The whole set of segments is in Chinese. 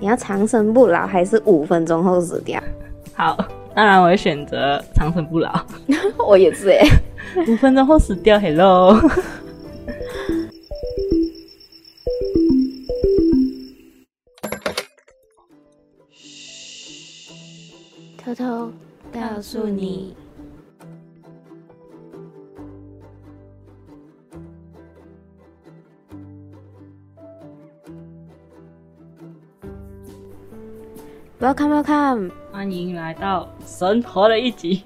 你要长生不老还是五分钟后死掉？好，当然我会选择长生不老。我也是哎，五分钟后死掉，Hello。偷偷告诉你。Welcome, welcome！欢迎来到神婆的一集。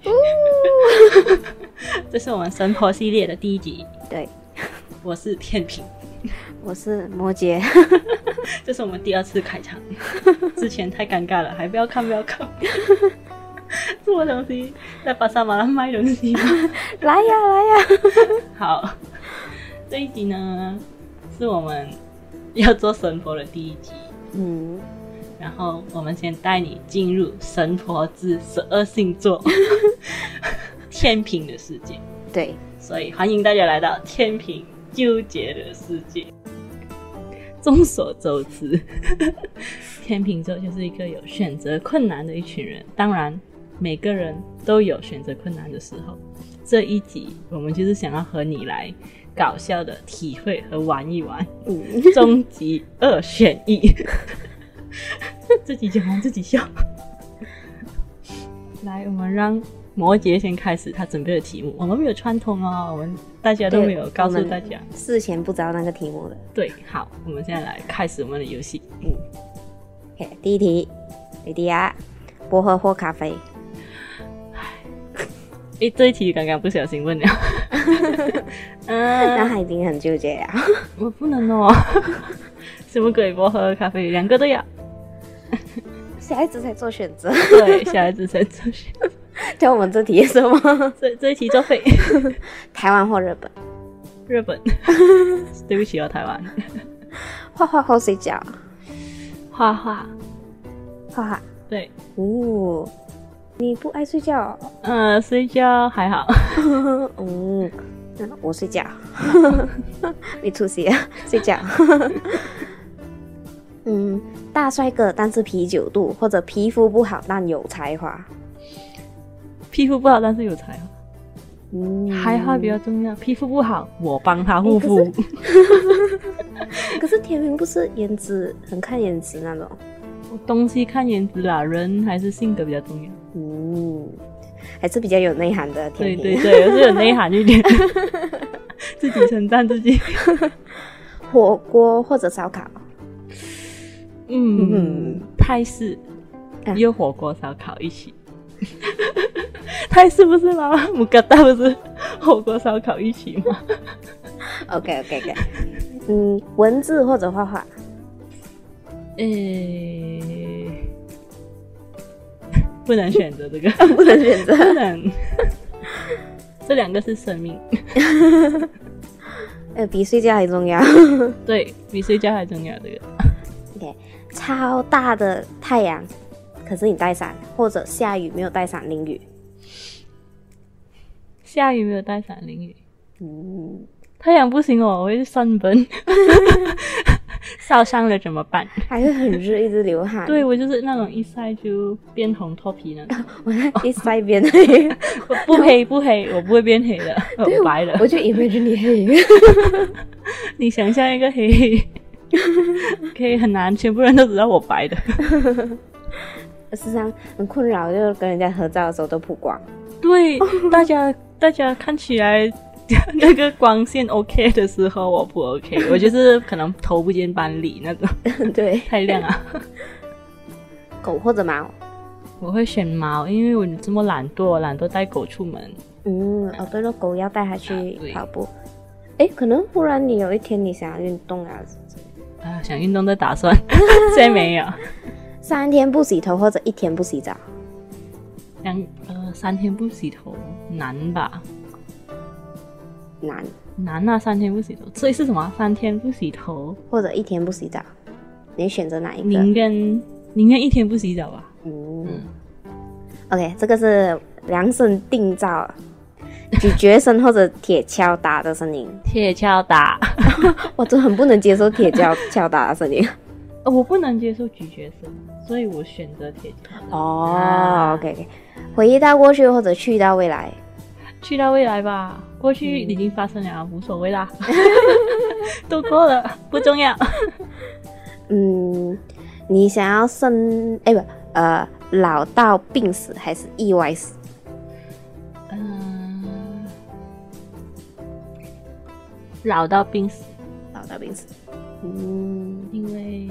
这是我们神婆系列的第一集。对，我是天平，我是摩羯。这是我们第二次开场，之前太尴尬了，还不要看，不要看。什么东西？在巴沙马拉卖东西吗？来呀，来呀！好，这一集呢，是我们要做神婆的第一集。嗯。然后我们先带你进入神婆之十二星座 天平的世界。对，所以欢迎大家来到天平纠结的世界。众所周知，天秤座就是一个有选择困难的一群人。当然，每个人都有选择困难的时候。这一集我们就是想要和你来搞笑的体会和玩一玩。嗯，终极二选一。自己讲完自己笑。来，我们让摩羯先开始他准备的题目。我们没有串通哦，我们大家都没有告诉大家，事前不知道那个题目的。对，好，我们现在来开始我们的游戏。嗯，OK，第一题，莉迪亚，薄荷或咖啡？哎，这一题刚刚不小心问了。嗯，那他已经很纠结了。我不能哦。什么鬼？薄荷咖啡，两个都要。小孩子才做选择，对，小孩子才做选择。叫我们这题是吗？这这一题作废。台湾或日本？日本。对不起哦，台湾。画画或睡觉？画画。画画。对。哦，你不爱睡觉？嗯，睡觉还好。嗯，我睡觉。没出息啊，睡觉。嗯。大帅哥，但是啤酒肚，或者皮肤不好但有才华。皮肤不好但是有才华，嗯，才华比较重要。皮肤不好，我帮他护肤。欸、可是，可是天明不是颜值很看颜值那种，东西看颜值啦，人还是性格比较重要。嗯，还是比较有内涵的天秤。对对对，是有内涵一点。自己称赞自己。火锅或者烧烤。嗯，泰式有火锅烧烤一起，泰式不是吗？木疙瘩不是火锅烧烤一起吗？OK OK OK，嗯，文字或者画画，诶、欸，不能选择这个，不能选择，不能，这两个是生命，呃，比睡觉还重要，对，比睡觉还重要，这个。超大的太阳，可是你带伞，或者下雨没有带伞淋雨。下雨没有带伞淋雨，嗯，太阳不行哦，我会酸崩，烧伤了怎么办？还是很热，一直流汗。对，我就是那种一晒就变红脱皮那种，我一晒变黑，不黑不黑，我不会变黑的，我白的，我就以为是你黑。你想象一个黑黑。可以很难，全部人都知道我白的。事实上很困扰，就跟人家合照的时候都曝光。对，大家大家看起来那个光线 OK 的时候，我不 OK，我就是可能头不见斑里那种。对，太亮啊。狗或者猫？我会选猫，因为我这么懒惰，懒惰带狗出门。嗯，哦对了，狗要带它去跑步。哎、啊，可能忽然你有一天你想要运动啊。啊，想运动的打算，现在没有。三天不洗头或者一天不洗澡，两呃三天不洗头难吧？难难啊！三天不洗头，所以是什么？三天不洗头或者一天不洗澡，你选择哪一个？宁愿宁愿一天不洗澡吧。嗯，嗯，OK，这个是量身定造。咀嚼声或者铁锹打的声音，铁锹打，我真的很不能接受铁锹敲打的声音。呃，我不能接受咀嚼声，所以我选择铁锹。哦、OK，回忆到过去或者去到未来，去到未来吧，过去已经发生了，嗯、无所谓啦，都过了，不重要。嗯，你想要生哎不呃老到病死还是意外死？老到病死，老到病死。嗯，因为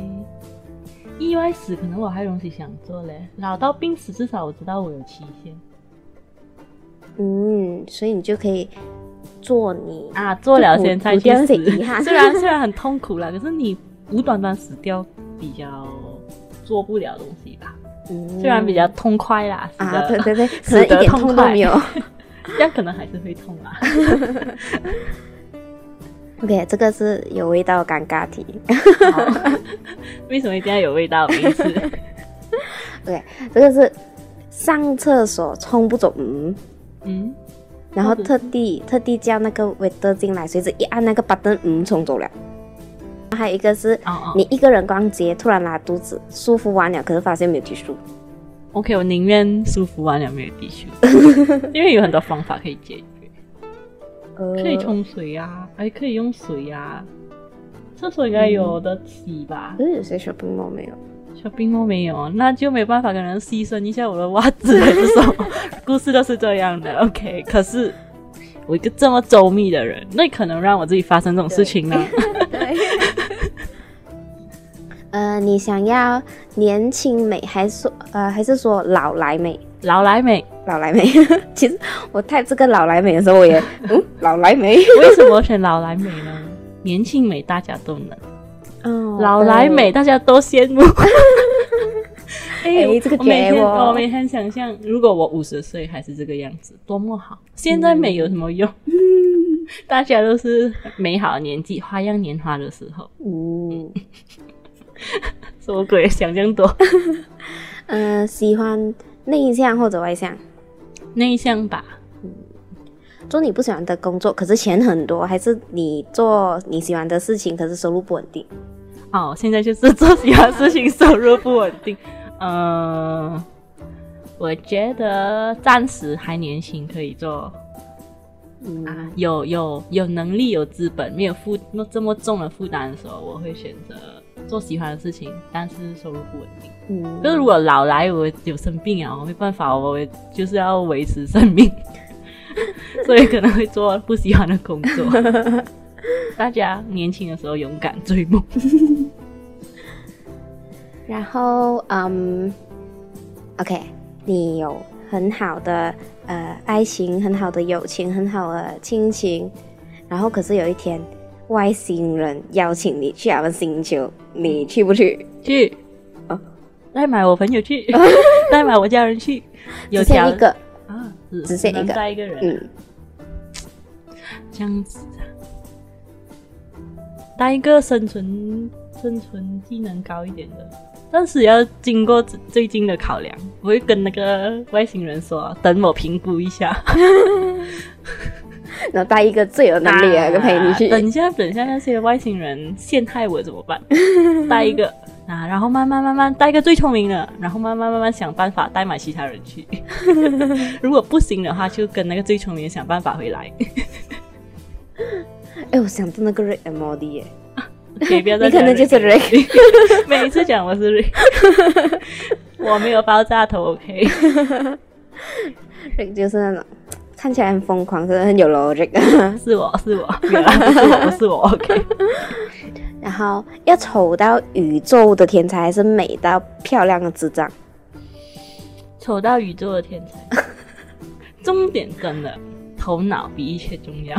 意外死可能我还有东西想做嘞，老到病死至少我知道我有期限。嗯，所以你就可以做你啊，做了先才去死。遗憾，虽然虽然很痛苦啦，可是你无端端死掉比较做不了东西吧。嗯，虽然比较痛快啦，啊，对对对，可能一点痛都没有，这样可能还是会痛啦。OK，这个是有味道尴尬题。为什么一定要有味道？名字？OK，这个是上厕所冲不走，嗯嗯，然后特地特地叫那个 waiter 进来，随着一按那个 button，嗯，冲走了。还有一个是，你一个人逛街，突然拉肚子，舒服完了，可是发现没有 tissue。OK，我宁愿舒服完了没有 tissue，因为有很多方法可以解决。可以冲水呀、啊，还可以用水呀、啊。厕所应该有的洗吧？可是有些 shopping mall 没有，shopping mall 没有，那就没办法，可能牺牲一下我的袜子还是什么。故事都是这样的。OK，可是我一个这么周密的人，那可能让我自己发生这种事情呢？呃，你想要年轻美，还是说呃，还是说老来美？老来美。老来美，其实我 type 这个老来美的时候，我也 嗯，老来美，为什么选老来美呢？年轻美大家都能，哦，老来美大家都羡慕。哎、欸，这个我每天我每天想象，如果我五十岁还是这个样子，多么好！现在美有什么用？嗯、大家都是美好的年纪，花样年华的时候。嗯，什么鬼？想这么多？嗯、呃，喜欢内向或者外向？内向吧，嗯，做你不喜欢的工作，可是钱很多，还是你做你喜欢的事情，可是收入不稳定？哦，现在就是做喜欢的事情，收入不稳定。嗯、呃，我觉得暂时还年轻，可以做。嗯啊，有有有能力、有资本，没有负那这么重的负担的时候，我会选择做喜欢的事情，但是收入不稳定。嗯，就是如果老来我有生病啊，我没办法，我就是要维持生命，所以可能会做不喜欢的工作。大家年轻的时候勇敢追梦。然后，嗯，OK，你有很好的。呃，爱情很好的友情，很好的亲情，然后可是有一天，外星人邀请你去他们星球，你去不去？去，哦，带买我朋友去，带买我家人去，有只限一个。啊，只限一个，带一个人，嗯，这样子，带一个生存生存技能高一点的。但是要经过最近的考量，我会跟那个外星人说，等我评估一下，然后带一个最有能力的一个陪你去。等一下，等一下那些外星人陷害我怎么办？带一个啊，然后慢慢慢慢带一个最聪明的，然后慢慢慢慢想办法带满其他人去。如果不行的话，就跟那个最聪明的想办法回来。哎、欸，我想做那个 Rick and Morty 耶。你不要再你可能就是 Rick，每一次讲我是 Rick，我没有爆炸头，OK。Rick 就是那种看起来很疯狂，可是很有逻辑。是 我是我，不是我不是我，OK。然后要丑到宇宙的天才，还是美到漂亮的智障？丑到宇宙的天才。重点真的，头脑比一切重要。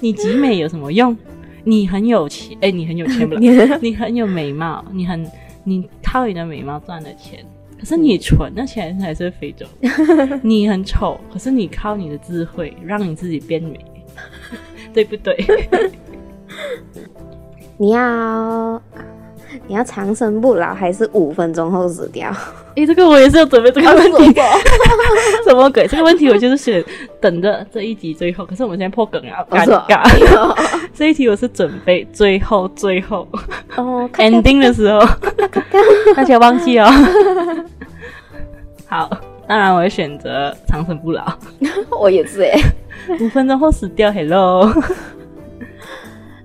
你极美有什么用？你很有钱，哎、欸，你很有钱不？你很有美貌，你很，你靠你的美貌赚的钱，可是你蠢，那钱还是非洲。你很丑，可是你靠你的智慧让你自己变美，对不对？你要你要长生不老，还是五分钟后死掉？诶，这个我也是要准备这个问题。什么鬼？这个问题我就是选等着这一集最后。可是我们现在破梗啊，尴尬。这一题我是准备最后最后哦，ending 的时候，大家忘记哦。好，当然我会选择长生不老。我也是诶，五分钟后死掉。Hello。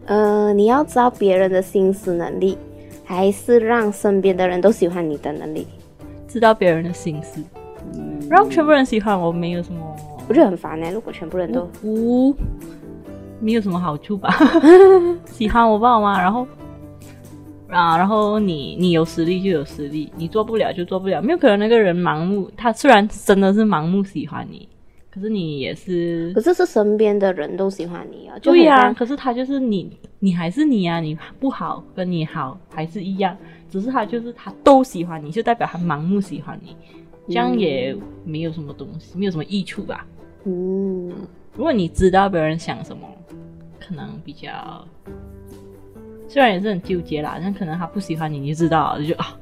呃，你要知道别人的心思能力，还是让身边的人都喜欢你的能力？知道别人的心思，嗯、让全部人喜欢我，没有什么，我觉得很烦呢、欸。如果全部人都不，没有什么好处吧？喜欢我爸我妈，然后啊，然后你你有实力就有实力，你做不了就做不了，没有可能那个人盲目，他虽然真的是盲目喜欢你。可是你也是，可是是身边的人都喜欢你啊，对呀、啊。可是他就是你，你还是你啊，你不好跟你好还是一样，只是他就是他都喜欢你，就代表他盲目喜欢你，这样也没有什么东西，没有什么益处吧。嗯，如果你知道别人想什么，可能比较，虽然也是很纠结啦，但可能他不喜欢你，你就知道了，就啊。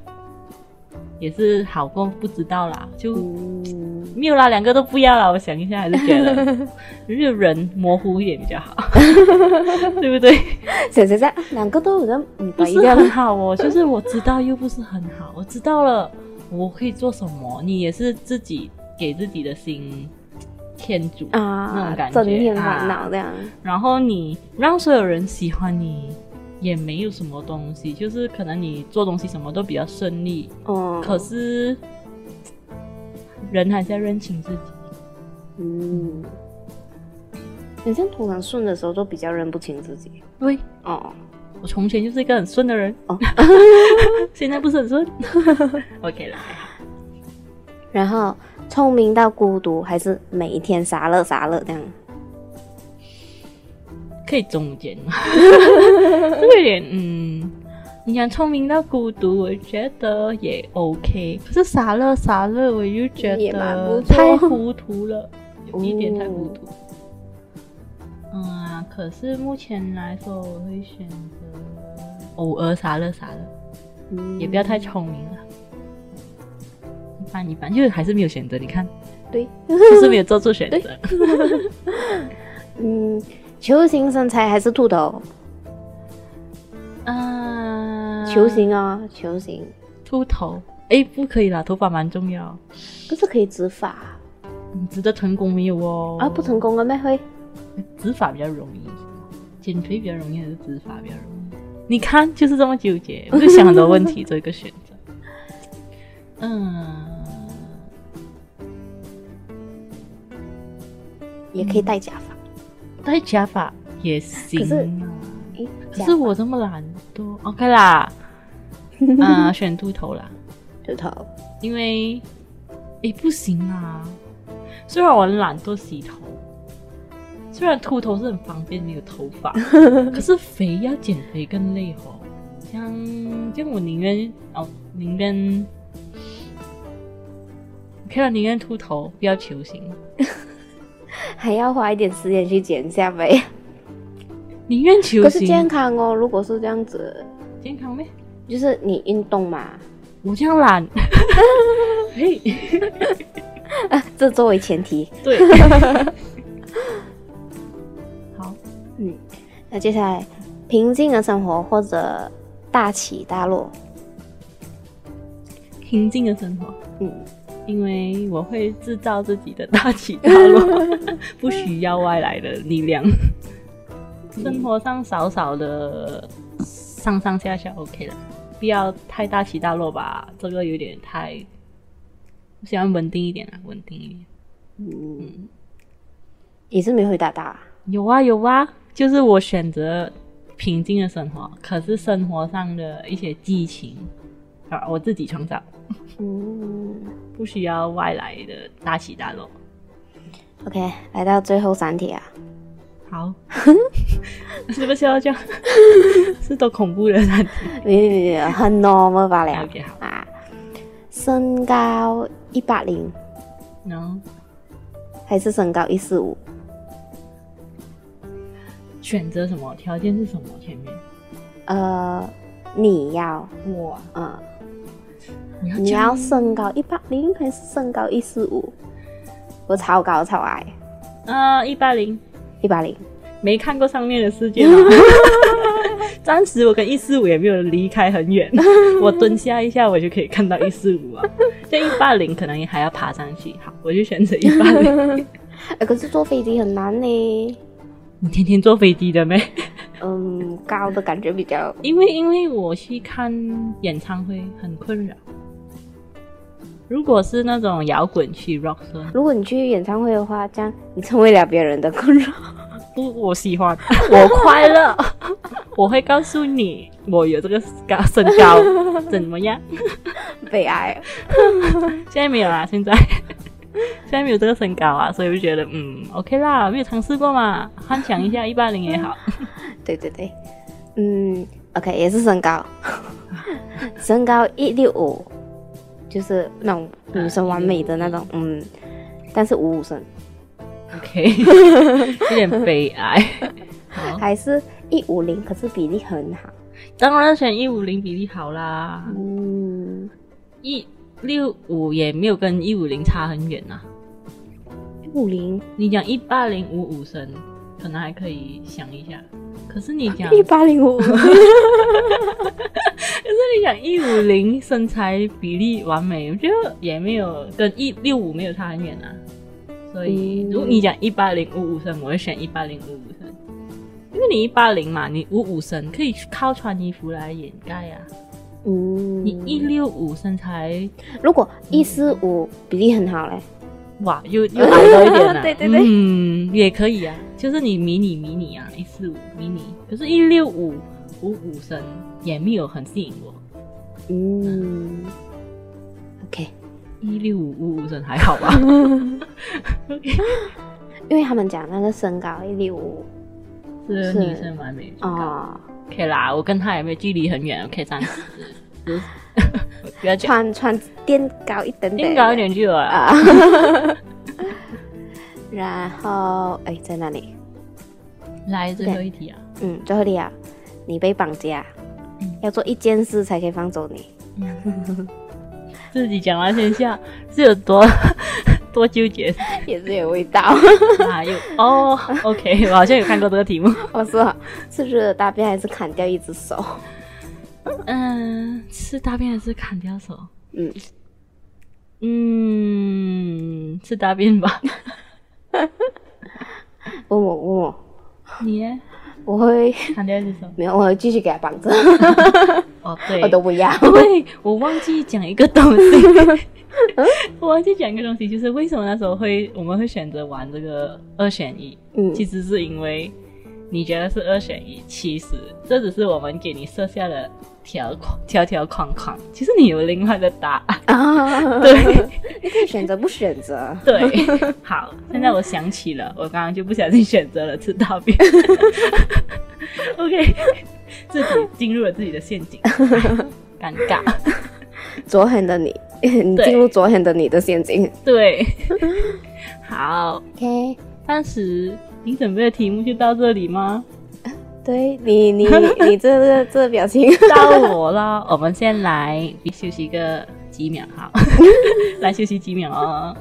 也是好过不知道啦，就没有啦，两个都不要啦。我想一下，还是觉得 就是人模糊一点比较好，对不对？想想想，两个都有人不是很好哦。就是我知道又不是很好，我知道了，我可以做什么？你也是自己给自己的心添堵啊，那种感觉，正面烦恼这样。然后你让所有人喜欢你。也没有什么东西，就是可能你做东西什么都比较顺利，哦、嗯。可是人还是要认清自己。嗯，你像突然顺的时候，都比较认不清自己。对，哦，我从前就是一个很顺的人，哦，现在不是很顺。OK 了。然后聪明到孤独，还是每一天傻乐傻乐这样？可以中间，这个有点嗯，你想聪明到孤独，我觉得也 OK。可是傻乐傻乐，我又觉得太糊涂了，有一点太糊涂。嗯啊，可是目前来说，我会选择偶尔傻乐傻乐，嗯，也不要太聪明了，一般一般，就是还是没有选择。你看，对，就是没有做出选择。嗯。球形身材还是秃头？嗯，球形啊，球形。秃头？哎，不可以啦，头发蛮重要。可是可以植发。你植的成功没有哦？啊，不成功了没会？植发比较容易，减肥比较容易还是植发比较容易？你看，就是这么纠结，我就想很多问题做一个选择。嗯，也可以戴假发。戴假发也行，可是，欸、可是我这么懒惰，OK 啦，啊，选秃头啦，秃头，因为，哎、欸，不行啊，虽然我很懒惰洗头，虽然秃头是很方便那个头发，可是肥要减肥更累哦，像，像我宁愿哦，宁愿，OK 了，宁愿秃头，不要球形。还要花一点时间去减下肥，宁愿求。可是健康哦，如果是这样子，健康咩？就是你运动嘛。我这样懒，嘿，这作为前提。对。好，嗯，那接下来平静的生活或者大起大落？平静的生活，嗯。因为我会制造自己的大起大落，不需要外来的力量。生活上少少的上上下下 OK 了，不要太大起大落吧，这个有点太。我喜欢稳定一点啊，稳定一点。嗯，也是没回答到。有啊有啊，就是我选择平静的生活，可是生活上的一些激情啊，我自己创造。嗯，不需要外来的大起大落。OK，来到最后三题啊。好，是不是要讲？是多恐怖的三题？你你，很 normal 罢了。OK，好啊。身高一八零，no，还是身高一四五？选择什么？条件是什么？前面？呃，你要我嗯，你要你要身高一八零还是身高一四五？我超高超矮，啊一八零，一八零。没看过上面的世界吗？暂时我跟一四五也没有离开很远，我蹲下一下，我就可以看到一四五啊。这一八零可能也还要爬上去，好，我就选择一八零。哎，可是坐飞机很难呢。你天天坐飞机的没？嗯，高的感觉比较，因为因为我去看演唱会很困扰。如果是那种摇滚区 rock 如果你去演唱会的话，这样你成为了别人的困扰。不，我喜欢，我快乐，我会告诉你，我有这个高身高怎么样？悲哀。现在没有啦，现在 现在没有这个身高啊，所以我就觉得嗯，OK 啦，没有尝试过嘛，幻想一下一八零也好。对对对，嗯，OK，也是身高，身高一六五，就是那种女生完美的那种，嗯，但是五五身。OK，有点悲哀。还是一五零，可是比例很好。当然选一五零比例好啦。嗯，一六五也没有跟一五零差很远呐。一五零，你讲一八零五五身，可能还可以想一下。可是你讲一八零五五，可是你讲一五零身材比例完美，我觉得也没有跟一六五没有差很远啊。所以，如果你讲一八零五五身，我会选一八零五五身，因为你一八零嘛，你五五身可以靠穿衣服来掩盖啊。嗯，你一六五身材，如果一四五比例很好嘞，哇，又又矮了一点了。对对对，嗯，也可以啊，就是你迷你迷你啊，一四五迷你，可是，一六五五五身也没有很吸引我。嗯，OK。一六五五五身还好吧？因为他们讲那个身高一六五是女生完美啊。可以啦，我跟他也没有距离很远，OK，三十，不要穿穿垫高一点点，垫高一点就有了啊。然后哎，在哪里？来最后一题啊，嗯，最后一题啊，你被绑架，要做一件事才可以放走你。自己讲完先下，是有多 多纠结，也是有味道。啊，有哦，OK，我好像有看过这个题目。我说是不是大便还是砍掉一只手？嗯，吃大便还是砍掉手？嗯嗯，吃大便吧。问 我问我，你呢？我会砍掉手，没有，我会继续给他绑着。哦，对，我都不要。对，我忘记讲一个东西，我忘记讲一个东西，就是为什么那时候会我们会选择玩这个二选一？嗯，其实是因为你觉得是二选一，其实这只是我们给你设下的条框条条框框，其实你有另外的答案啊。对，你可以选择不选择。对，好，现在我想起了，我刚刚就不小心选择了吃大便。OK。自己进入了自己的陷阱，尴尬。昨天的你，你进入昨天的你的陷阱。对，好，OK。当时你准备的题目就到这里吗？对你，你，你这个这个表情到我了。我们先来休息个几秒，好，来休息几秒哦。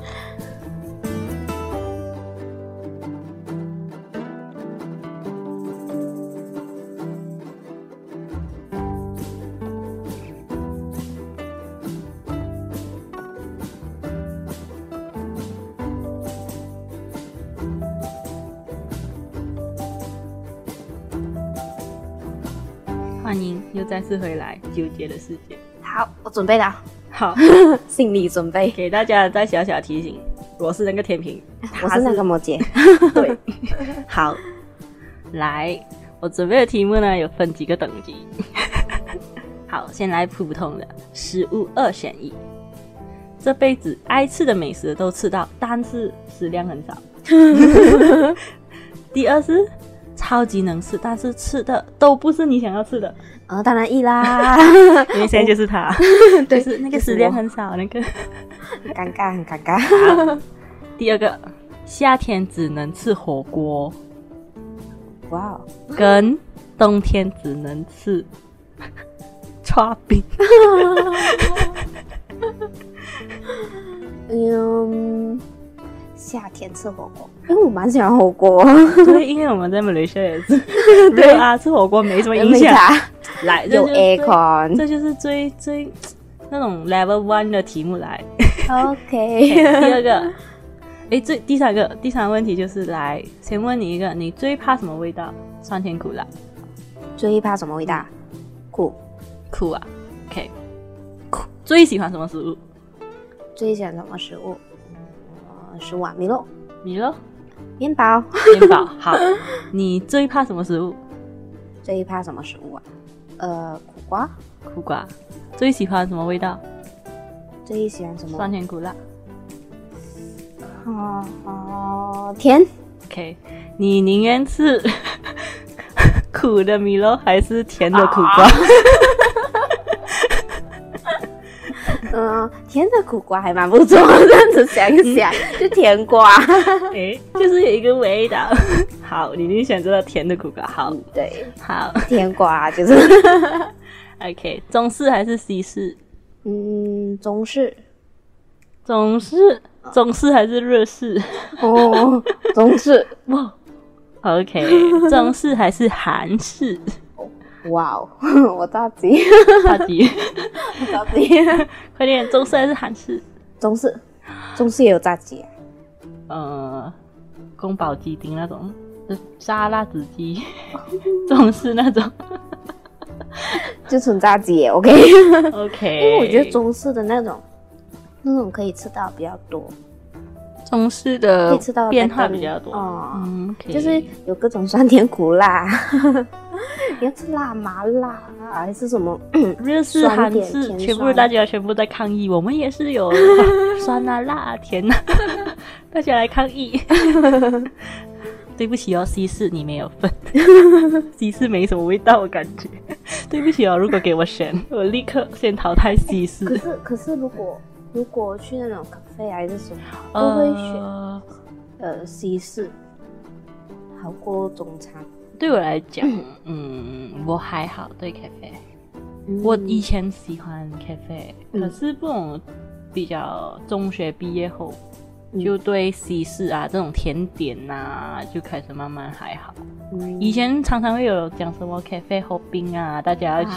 又再次回来，纠结的世界。好，我准备了。好，心理准备。给大家再小小提醒，我是那个天秤，我是那个摩羯。对，好，来，我准备的题目呢有分几个等级。好，先来普通的食物二选一，这辈子爱吃的美食都吃到，但是食量很少。第二是。超级能吃，但是吃的都不是你想要吃的。啊、哦，当然易啦，因为现在就是他，对，是那个食量很少，那个。很尴尬，很尴尬。第二个，夏天只能吃火锅，哇，跟冬天只能吃 剉冰。嗯，夏天吃火锅，因为我蛮喜欢火锅。对，因为我们在马来西亚也是。对啊，吃火锅没什么影响。来，有 aircon，这就是最最那种 level one 的题目来。OK。第二个，哎，最第三个，第三个问题就是来，先问你一个，你最怕什么味道？酸甜苦辣。最怕什么味道？苦。苦啊。OK。苦。最喜欢什么食物？最喜欢什么食物？呃，食物啊，米肉，米肉，面包，面包。好，你最怕什么食物？最怕什么食物啊？呃，苦瓜，苦瓜。最喜欢什么味道？最喜欢什么？酸甜苦辣。哦哦，甜。OK，你宁愿吃 苦的米肉还是甜的苦瓜？嗯，甜的苦瓜还蛮不错，这样子想一想，就甜瓜，哎、欸，就是有一个味道。好，你你选择了甜的苦瓜，好，对，好，甜瓜 就是。OK，中式还是西式？嗯，中式，中式，中式还是日式？哦，中式。哇，OK，中式还是韩式？哇哦，我着急，着急，着急，快点！中式还是韩式？中式，中式也有炸鸡。呃，宫保鸡丁那种，沙拉子鸡，中式那种，就纯炸鸡也 OK，OK。OK，因为我觉得中式的那种，那种可以吃到比较多。中式的可以吃到变化比较多哦，嗯，okay. 就是有各种酸甜苦辣，你要吃辣麻辣还是什么 日式韩式，全部大家全部在抗议，我们也是有 酸啊辣啊甜啊，大家来抗议。对不起哦，西式你没有份，西式没什么味道，我感觉。对不起哦，如果给我选，我立刻先淘汰西式。可是可是如果。如果去那种咖啡还是什么，都会选呃，呃西式，好过中餐。对我来讲，嗯，我还好对咖啡。嗯、我以前喜欢咖啡，嗯、可是不懂比较中学毕业后。就对西式啊这种甜点呐、啊，就开始慢慢还好。嗯、以前常常会有讲什么咖啡喝冰啊，大家要去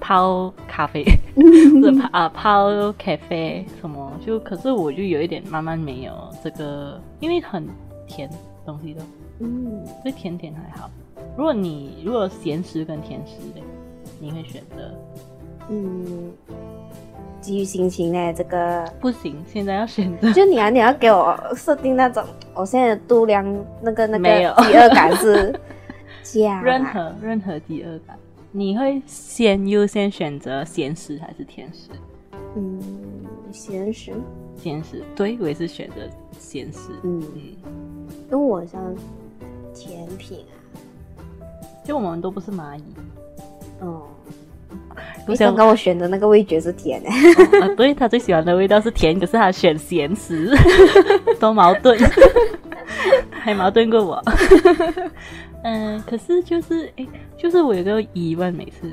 泡咖啡，是泡啊泡咖啡什么？就可是我就有一点慢慢没有这个，因为很甜东西都，嗯，对甜点还好。如果你如果咸食跟甜食的，你会选择？嗯。基于心情呢，这个不行，现在要选择。就你啊，你要给我设定那种，我现在的度量那个那个饥饿感是假任何任何饥饿感，你会先优先选择咸食还是甜食？嗯，咸食。咸食，对，我也是选择咸食。嗯嗯，因为我像甜品啊，就我们都不是蚂蚁。哦。不想跟我选的那个味觉是甜的，哦啊，对，他最喜欢的味道是甜，可是他选咸食，多矛盾，还矛盾过我。嗯，可是就是哎，就是我有个疑问，每次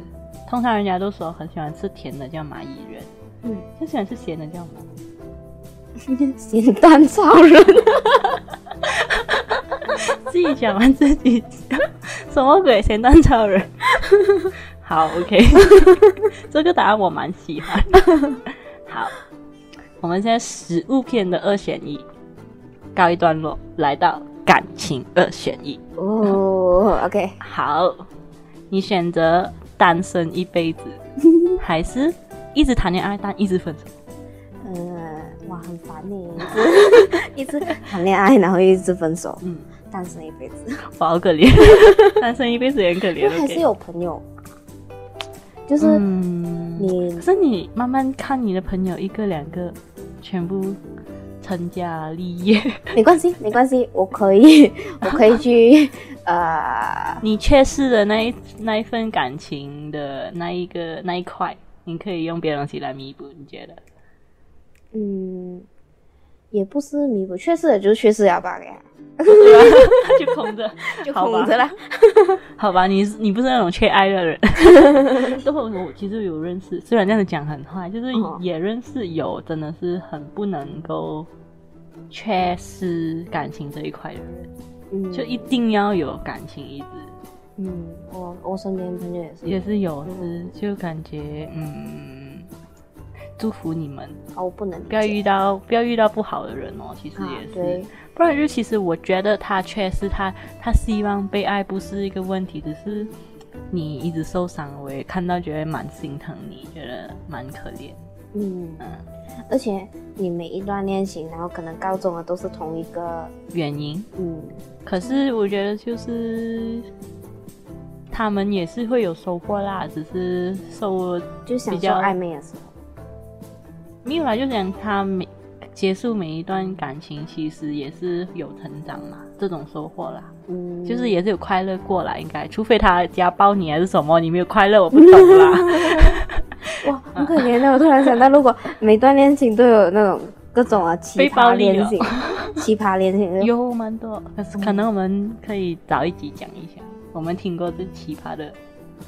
通常人家都说很喜欢吃甜的叫蚂蚁人，嗯，就喜欢吃咸的叫什么？咸蛋超人，自己讲完自己什么鬼？咸蛋超人。好，OK，这个答案我蛮喜欢。好，我们现在食物片的二选一告一段落，来到感情二选一。哦，OK，好，你选择单身一辈子，还是一直谈恋爱但一直分手？嗯，哇，很烦你，一直谈恋爱然后一直分手。嗯，单身一辈子，我好可怜，单身一辈子也很可怜。还是有朋友。就是你、嗯，可是你慢慢看你的朋友一个两个，全部成家立业，没关系，没关系，我可以，我可以去，呃，你缺失的那一那一份感情的那一个那一块，你可以用别的东西来弥补，你觉得？嗯，也不是弥补，缺失的就是缺失了吧？呀，就空着，就空着了。好吧，你你不是那种缺爱的人。都我其实有认识，虽然这样子讲很坏，就是也认识有真的是很不能够缺失感情这一块的人，嗯，就一定要有感情一直。嗯，我我身边朋友也是，也是有，是就感觉嗯，祝福你们。哦，不能不要遇到不要遇到不好的人哦，其实也是，对，不然就其实我觉得他确实他他希望被爱不是一个问题，只是你一直受伤，我也看到觉得蛮心疼你，觉得蛮可怜，嗯。嗯，而且你每一段恋情，然后可能告终的都是同一个原因，嗯，可是我觉得就是。他们也是会有收获啦，只是收就比较暧昧的时候，没有啦，就讲他每结束每一段感情，其实也是有成长嘛，这种收获啦，嗯，就是也是有快乐过来，应该，除非他家暴你还是什么，你没有快乐，我不懂啦。哇，很可怜的，我突然想到，如果每段恋情都有那种各种啊奇葩恋情，奇葩恋情 有蛮多，可是可能我们可以找一集讲一下。我们听过最奇葩的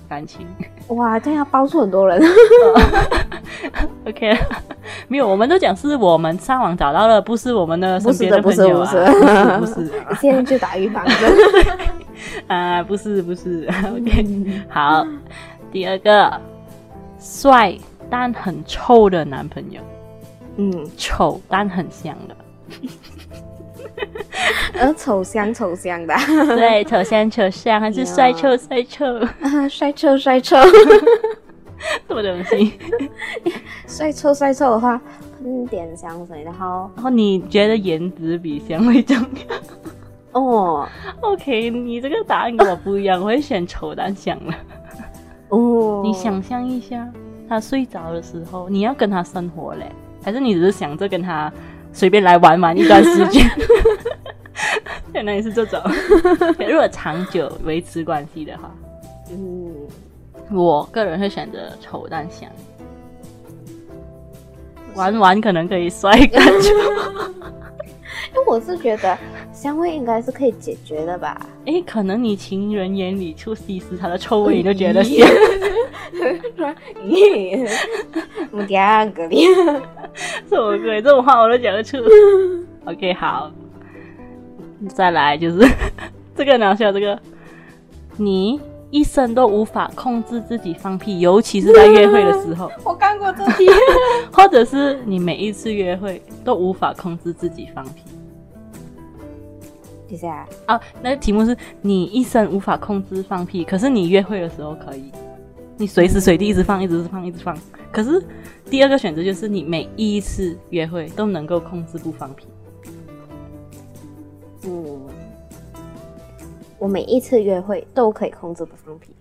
感情，哇，这样要爆出很多人。OK，没有，我们都讲是我们上网找到了，不是我们的身边的朋友啊，不是的，不是，不是，不是，啊，现在就打预防针。啊，不是，不是，OK，好，第二个，帅但很臭的男朋友，嗯，丑但很香的。呃，丑香丑香的，对，丑香丑香，还是帅臭帅臭，帅臭 帅臭，什么东西？帅臭帅臭的话，喷点香水，然后，然后你觉得颜值比香味重要？哦，OK，你这个答案跟我不一样，我会选丑但香了。哦，你想象一下，他睡着的时候，你要跟他生活嘞，还是你只是想着跟他？随便来玩玩一段时间，原来是这种。如果长久维持关系的话，嗯，我个人会选择丑但香。玩玩可能可以帅感觉，因为我是觉得香味应该是可以解决的吧。哎，可能你情人眼里出西施，他的臭味你都觉得香。咦，我第二个什么鬼？这种话我都讲得出。OK，好，再来就是 这个搞笑，这个你一生都无法控制自己放屁，尤其是在约会的时候。我看过这题，或者是你每一次约会都无法控制自己放屁。等下啊，那个题目是你一生无法控制放屁，可是你约会的时候可以，你随时随地一直放，一直放，一直放。可是第二个选择就是你每一次约会都能够控制不放屁。嗯，我每一次约会都可以控制不放屁。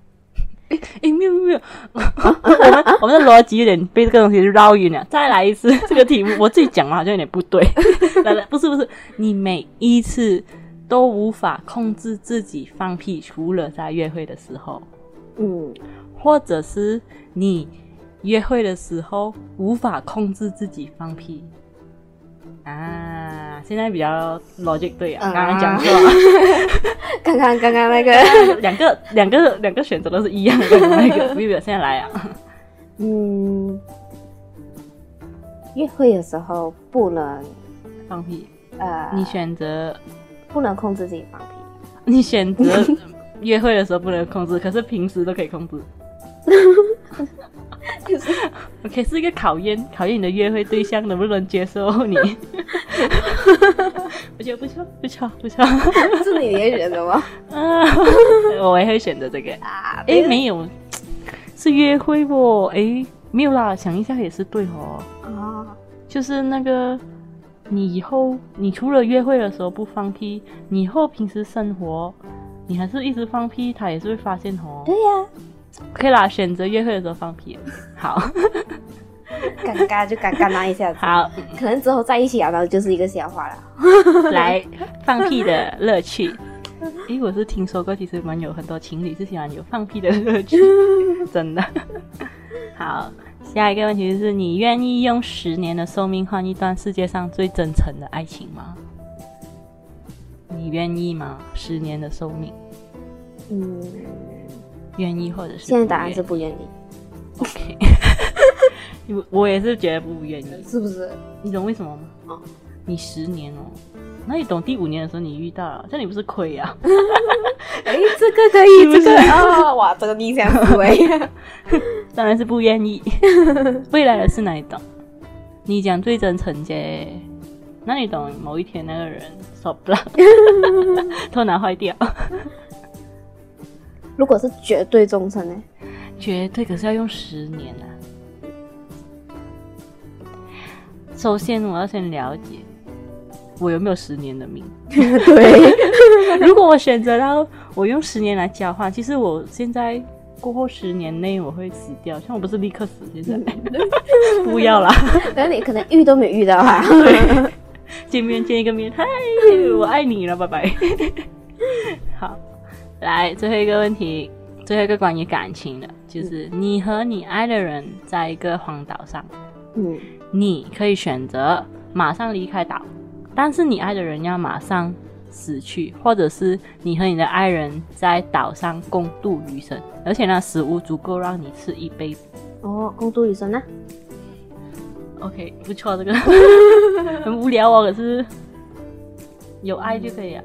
哎哎，没有没有，我们 我们的逻辑有点被这个东西绕晕了。再来一次这个题目，我自己讲了好像有点不对。来来，不是不是，你每一次都无法控制自己放屁，除了在约会的时候。嗯，或者是你。约会的时候无法控制自己放屁啊！现在比较逻辑对啊，刚刚讲错，刚刚刚刚那个两个两个两个选择都是一样的，那个 不要现在来啊。嗯，约会的时候不能放屁，呃，你选择不能控制自己放屁，你选择 约会的时候不能控制，可是平时都可以控制。就 是 OK，是一个考验，考验你的约会对象能不能接受你。我觉得不错，不错，不错。是你也选的吗？啊，我也会选择这个。啊，哎，没有，是约会不？哎，没有啦，想一下也是对哦。啊，就是那个，你以后你除了约会的时候不放屁，你以后平时生活你还是一直放屁，他也是会发现哦。对呀。可以啦，选择约会的时候放屁。好，尴尬就尴尬那一下子。好，可能之后在一起啊，然后就是一个笑话了。来，放屁的乐趣。诶，我是听说过，其实蛮有很多情侣是喜欢有放屁的乐趣，真的。好，下一个问题就是：你愿意用十年的寿命换一段世界上最真诚的爱情吗？你愿意吗？十年的寿命？嗯，愿意或者是？现在答案是不愿意。OK，我也是觉得不愿意，是不是？你懂为什么吗？哦，你十年哦，那你懂第五年的时候你遇到了，这你不是亏啊？哎、欸，这个可以，是是这个啊、哦，哇，这个逆向思维。当然是不愿意。未来的是哪一种？你讲最真诚姐，那你懂某一天那个人受不了，偷拿坏掉。如果是绝对忠诚呢？绝对，可是要用十年啊。首先，我要先了解我有没有十年的命。对，如果我选择到我用十年来交换，其实我现在。过后十年内我会死掉，像我不是立刻死，现在 不要啦。那你可能遇都没遇到啊。见面见一个面，嗨，我爱你了，拜拜。好，来最后一个问题，最后一个关于感情的，就是你和你爱的人在一个荒岛上，嗯，你可以选择马上离开岛，但是你爱的人要马上死去，或者是你和你的爱人在岛上共度余生。而且呢，食物足够让你吃一辈子。哦，共度余生呢？OK，不错，这个 很无聊哦，可是有爱就可以啊。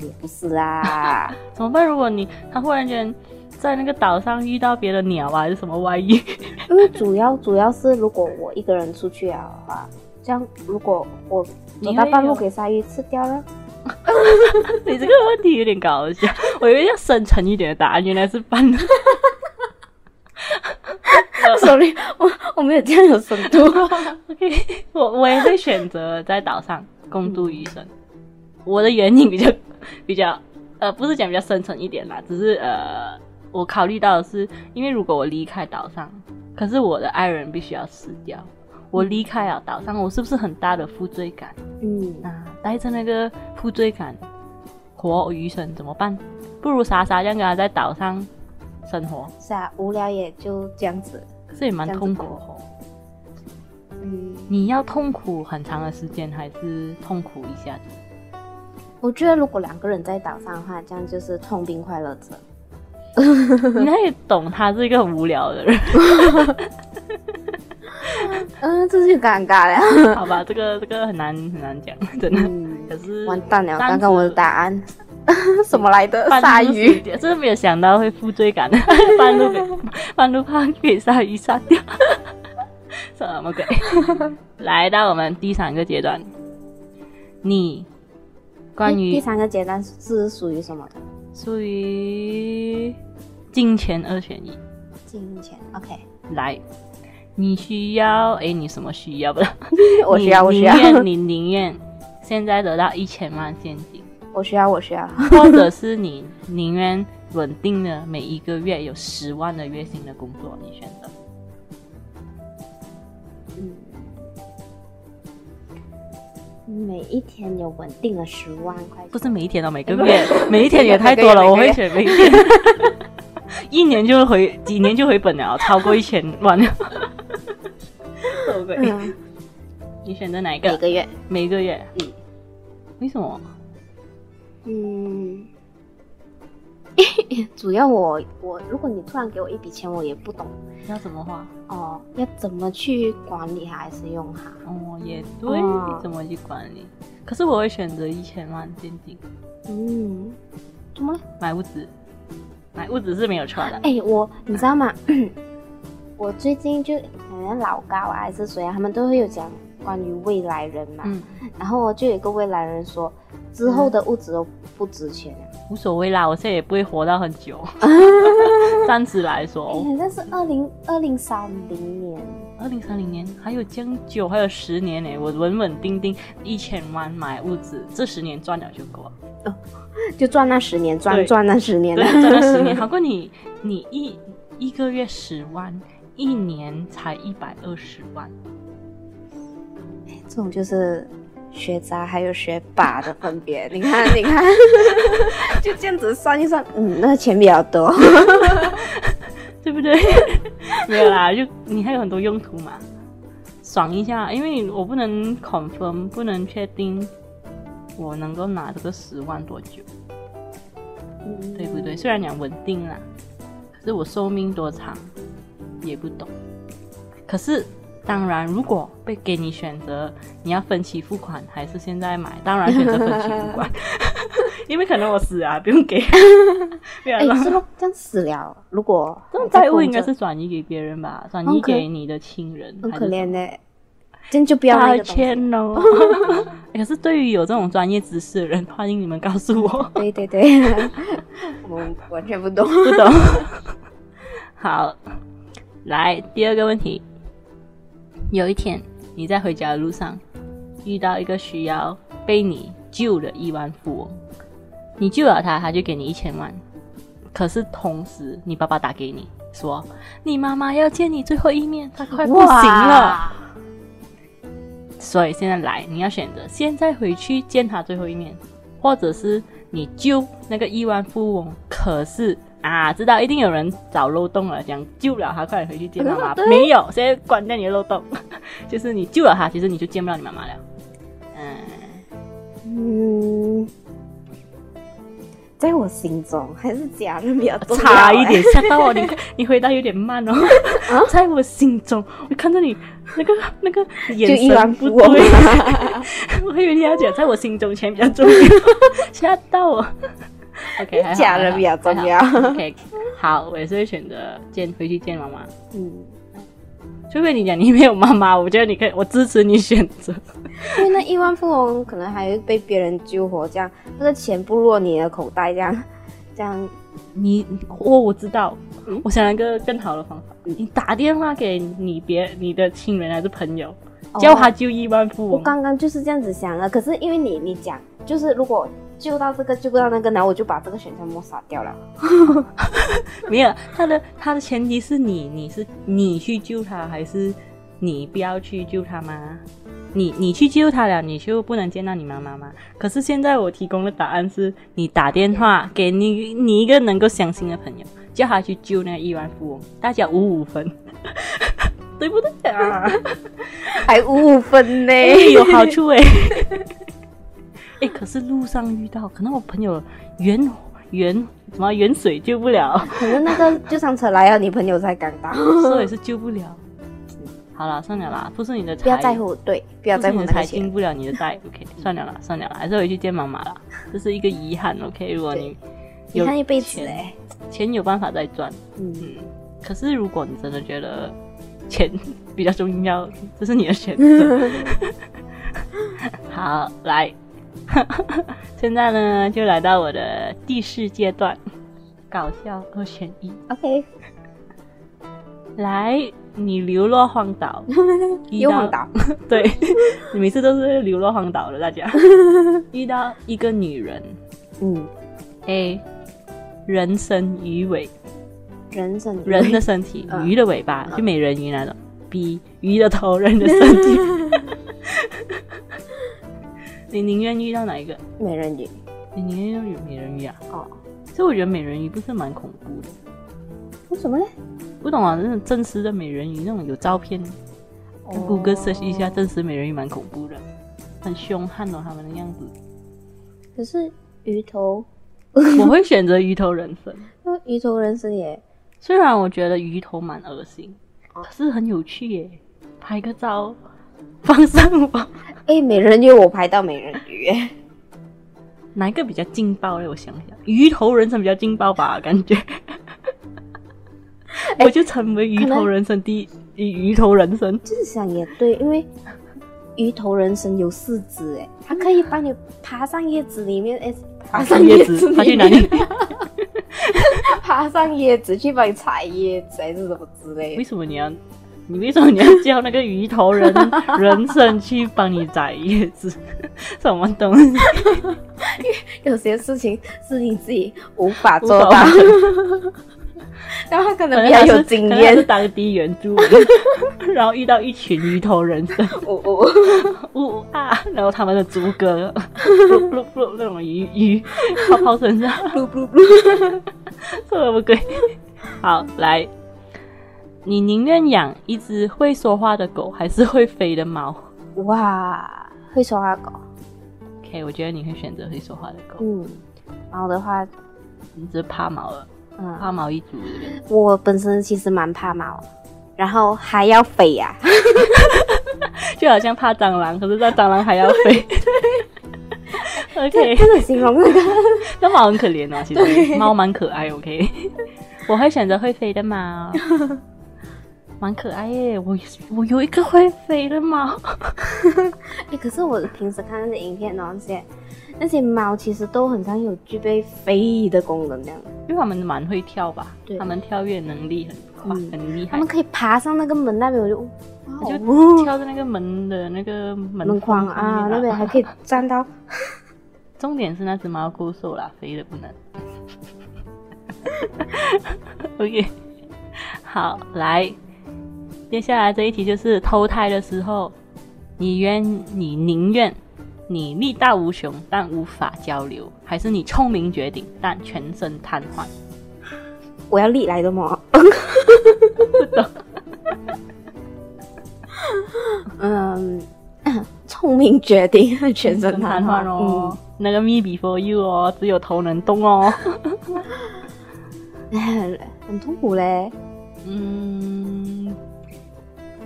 也不是啦，怎么办？如果你他忽然间在那个岛上遇到别的鸟啊，还是什么外遇？因为主要主要是如果我一个人出去啊的话，这样如果我走到半路给鲨鱼吃掉了。你这个问题有点搞笑，我以为要深沉一点的答案，原来是半路。Sorry，我我没有这样有深度。OK，我我也会选择在岛上共度余生。我的原因比较 比较呃，不是讲比较深层一点啦，只是呃，我考虑到的是，因为如果我离开岛上，可是我的爱人必须要死掉。我离开了岛上，我是不是很大的负罪感？嗯，那带着那个负罪感活余生怎么办？不如傻傻这样跟他在岛上生活。是啊，无聊也就这样子，这也蛮痛苦的。嗯，你要痛苦很长的时间，还是痛苦一下子？我觉得如果两个人在岛上的话，这样就是痛并快乐着。你可以懂，他是一个很无聊的人。嗯，这就尴尬了。好吧，这个这个很难很难讲，真的。嗯、可是完蛋了，刚刚我的答案什么来的？鲨鱼，真的没有想到会负罪感的，半路给半路怕给鲨鱼杀掉，什么鬼？来到我们第三个阶段，你关于第三个阶段是属于什么的？属于金钱二选一。金钱，OK，来。你需要哎，你什么需要不？我需要，我需要。你宁愿现在得到一千万现金。我需要，我需要。或者是 你宁愿稳定的每一个月有十万的月薪的工作，你选择？每一天有稳定的十万块钱，不是每一天哦，每个月，每一天也太多了，我会选每一天。一年就回，几年就回本了，超过一千万了。嗯，你选择哪一个？每个月，每个月。嗯，为什么？嗯，主要我我，如果你突然给我一笔钱，我也不懂要怎么花。哦，要怎么去管理还是用它？哦，也对，哦、怎么去管理？可是我会选择一千万现金。嗯，怎么了？买屋子，买屋子是没有错的。哎、欸，我你知道吗？我最近就。老高啊，还是谁啊？他们都会有讲关于未来人嘛。嗯、然后我就有一个未来人说，之后的物质都不值钱。嗯、无所谓啦，我现在也不会活到很久。暂时来说，欸、那是二零二零三零年。二零三零年还有将久，还有十年呢。我稳稳定定一千万买物质，这十年赚了就够了。哦，就赚那十年，赚赚那十年，赚那十年，好过你你一一个月十万。一年才一百二十万，这种就是学渣还有学霸的分别。你看，你看，就这样子算一算，嗯，那钱比较多，对不对？没有啦，就你还有很多用途嘛，爽一下，因为我不能 confirm，不能确定我能够拿这个十万多久，嗯、对不对？虽然讲稳定啦，可是我寿命多长也不懂。可是当然，如果被给你选择，你要分期付款还是现在买，当然选择分期付款。因为可能我死啊，不用给。哎、欸，是咯，这样死了，如果这种债务应该是转移给别人吧，转移给你的亲人。很可怜呢，这样就不要那个东西。歉哦。可是对于有这种专业知识的人，欢迎你们告诉我。对对对，我完全不懂，不懂。好，来第二个问题。有一天你在回家的路上遇到一个需要被你救的亿万富翁。你救了他，他就给你一千万。可是同时，你爸爸打给你说，你妈妈要见你最后一面，她快不行了。所以现在来，你要选择现在回去见他最后一面，或者是你救那个亿万富翁。可是啊，知道一定有人找漏洞了，想救不了他，快点回去见妈妈。没有，现在关掉你的漏洞，就是你救了他，其实你就见不了你妈妈了。嗯嗯。在我心中，还是家人比较重要。差一点，吓到我！你 你回答有点慢哦。啊、在我心中，我看到你那个那个眼神不对，我以为你要讲在我心中钱比较重要，吓到我。OK，家人比较重要。OK，好，我也是会选择见回去见妈妈。嗯。除非你讲你没有妈妈，我觉得你可以，我支持你选择。因为那亿万富翁可能还会被别人救活，这样那个钱不落你的口袋，这样 这样你我我知道，嗯、我想了一个更好的方法，你打电话给你别你的亲人还是朋友，叫他救亿万富翁。我刚刚就是这样子想的，可是因为你你讲，就是如果。救到这个，救不到那个，然后我就把这个选项抹杀掉了。没有，他的他的前提是你，你是你去救他，还是你不要去救他吗？你你去救他了，你就不能见到你妈妈吗？可是现在我提供的答案是你打电话给你你一个能够相信的朋友，叫他去救那个亿万富翁，大家五五分，对不对啊？还五五分呢，有好处哎。哎，可是路上遇到，可能我朋友远远什么远水救不了，可能那个救伤车来了，你朋友才赶到，所以是救不了。好了，算了啦，不是你的财，不要在乎，对，不要在乎那个钱，进不了你的袋。OK，算了啦，算了啦，还是回去见妈妈啦，这是一个遗憾。OK，如果你遗憾一辈子哎，钱有办法再赚，嗯，可是如果你真的觉得钱比较重要，这是你的选择。好，来。现在呢，就来到我的第四阶段，搞笑二选一。OK，来，你流落荒岛，流荒岛，对，你每次都是流落荒岛的，大家。遇到一个女人，嗯，A，人身鱼尾，人身人的身体，鱼的尾巴，就美人鱼那种。；B，鱼的头，人的身体。你宁愿遇到哪一个美人鱼？你宁愿遇到美人鱼啊？哦，所以我觉得美人鱼不是蛮恐怖的。为什么呢？不懂啊，那种真实的美人鱼，那种有照片，谷歌 search 一下，真实美人鱼蛮恐怖的，很凶悍哦，他们的样子。可是鱼头，我会选择鱼头人身。因为鱼头人身耶，虽然我觉得鱼头蛮恶心，可是很有趣耶，拍个照。放上网，哎、欸，美人鱼我拍到美人鱼，哪一个比较劲爆嘞？我想想，鱼头人生比较劲爆吧，感觉。欸、我就成为鱼头人生第一，鱼头人生。就是想也对，因为鱼头人生有四肢，哎，它可以帮你爬上叶子里面，哎、欸，爬上叶子，爬去哪里？爬上叶子去帮你采叶子，还是什么之类的？为什么你要？你为什么你要叫那个鱼头人 人参去帮你摘叶子？什么东西？有些事情是你自己无法做到，然后可能比较有经验，是当地原住民，然后遇到一群鱼头人身，呜呜呜啊，然后他们的祖歌，噜噜噜那种鱼鱼泡泡身上，噜噜噜，什么鬼？好来。你宁愿养一只会说话的狗，还是会飞的猫？哇，会说话的狗。OK，我觉得你会选择会说话的狗。嗯，猫的话，你只怕猫了。嗯，怕猫一族。我本身其实蛮怕猫，然后还要飞呀、啊，就好像怕蟑螂，可是这蟑螂还要飞。对 OK，真的形容那个，那猫很可怜哦。其实猫蛮可爱。OK，我会选择会飞的猫。蛮可爱耶，我我有一个会飞的猫。哎、欸，可是我平时看那些影片，那些那些猫其实都很像有具备飞的功能，这样。因为它们蛮会跳吧？对，它们跳跃能力很快，嗯、很厉害。它们可以爬上那个门那边，我就它就跳在那个门的那个门，门框啊，那边还可以站到。重点是那只猫够瘦啦，飞的不能。OK，好，来。接下来这一题就是投胎的时候，你愿你宁愿你力大无穷但无法交流，还是你聪明绝顶但全身瘫痪？我要力来的吗？嗯，聪明绝顶，全身瘫痪哦。那个 Me Before You 哦，只有头能动哦，很痛苦嘞。嗯。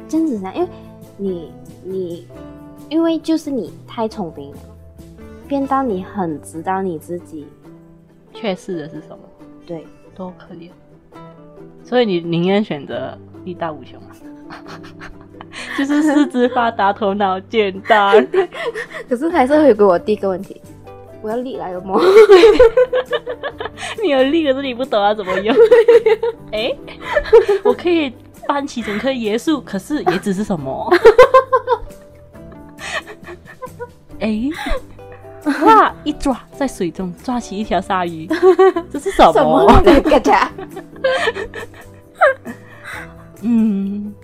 真子因为你你，因为就是你太聪明了，变到你很知道你自己缺失的是什么，对，多可怜。所以你宁愿选择力大无穷啊，就是四肢发达，头脑简单。可是还是回给我第一个问题，我要力来了吗？你有力，可是你不懂要怎么用。哎、欸，我可以。搬起整棵椰树，可是椰子是什么？哎、欸，哇！一抓在水中抓起一条鲨鱼，这是什么？什么 嗯，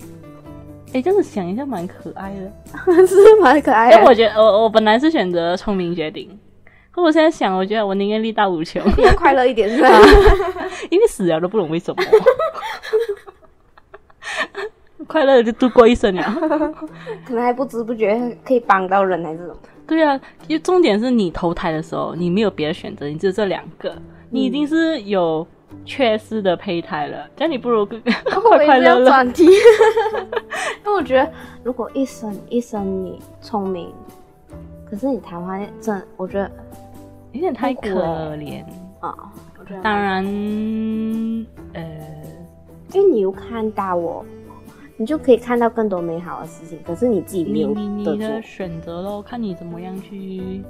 哎、欸，这样子想一下，蛮可爱的，是蛮可爱的。但我觉得，我我本来是选择聪明绝顶，可我现在想，我觉得我宁愿力大无穷，快乐一点，是吧？因为死了都不懂为什么。快乐的就度过一生了，可能还不知不觉可以帮到人还是什么？对啊，因为重点是你投胎的时候，你没有别的选择，你只有这两个，你已经是有缺失的胚胎了，那、嗯、你不如快 快乐乐转题。那我觉得，如果一生一生你聪明，可是你谈话真，我觉得有点太可怜啊。当然，呃。因为你又看到我，你就可以看到更多美好的事情。可是你自己没有你你你的选择咯，看你怎么样去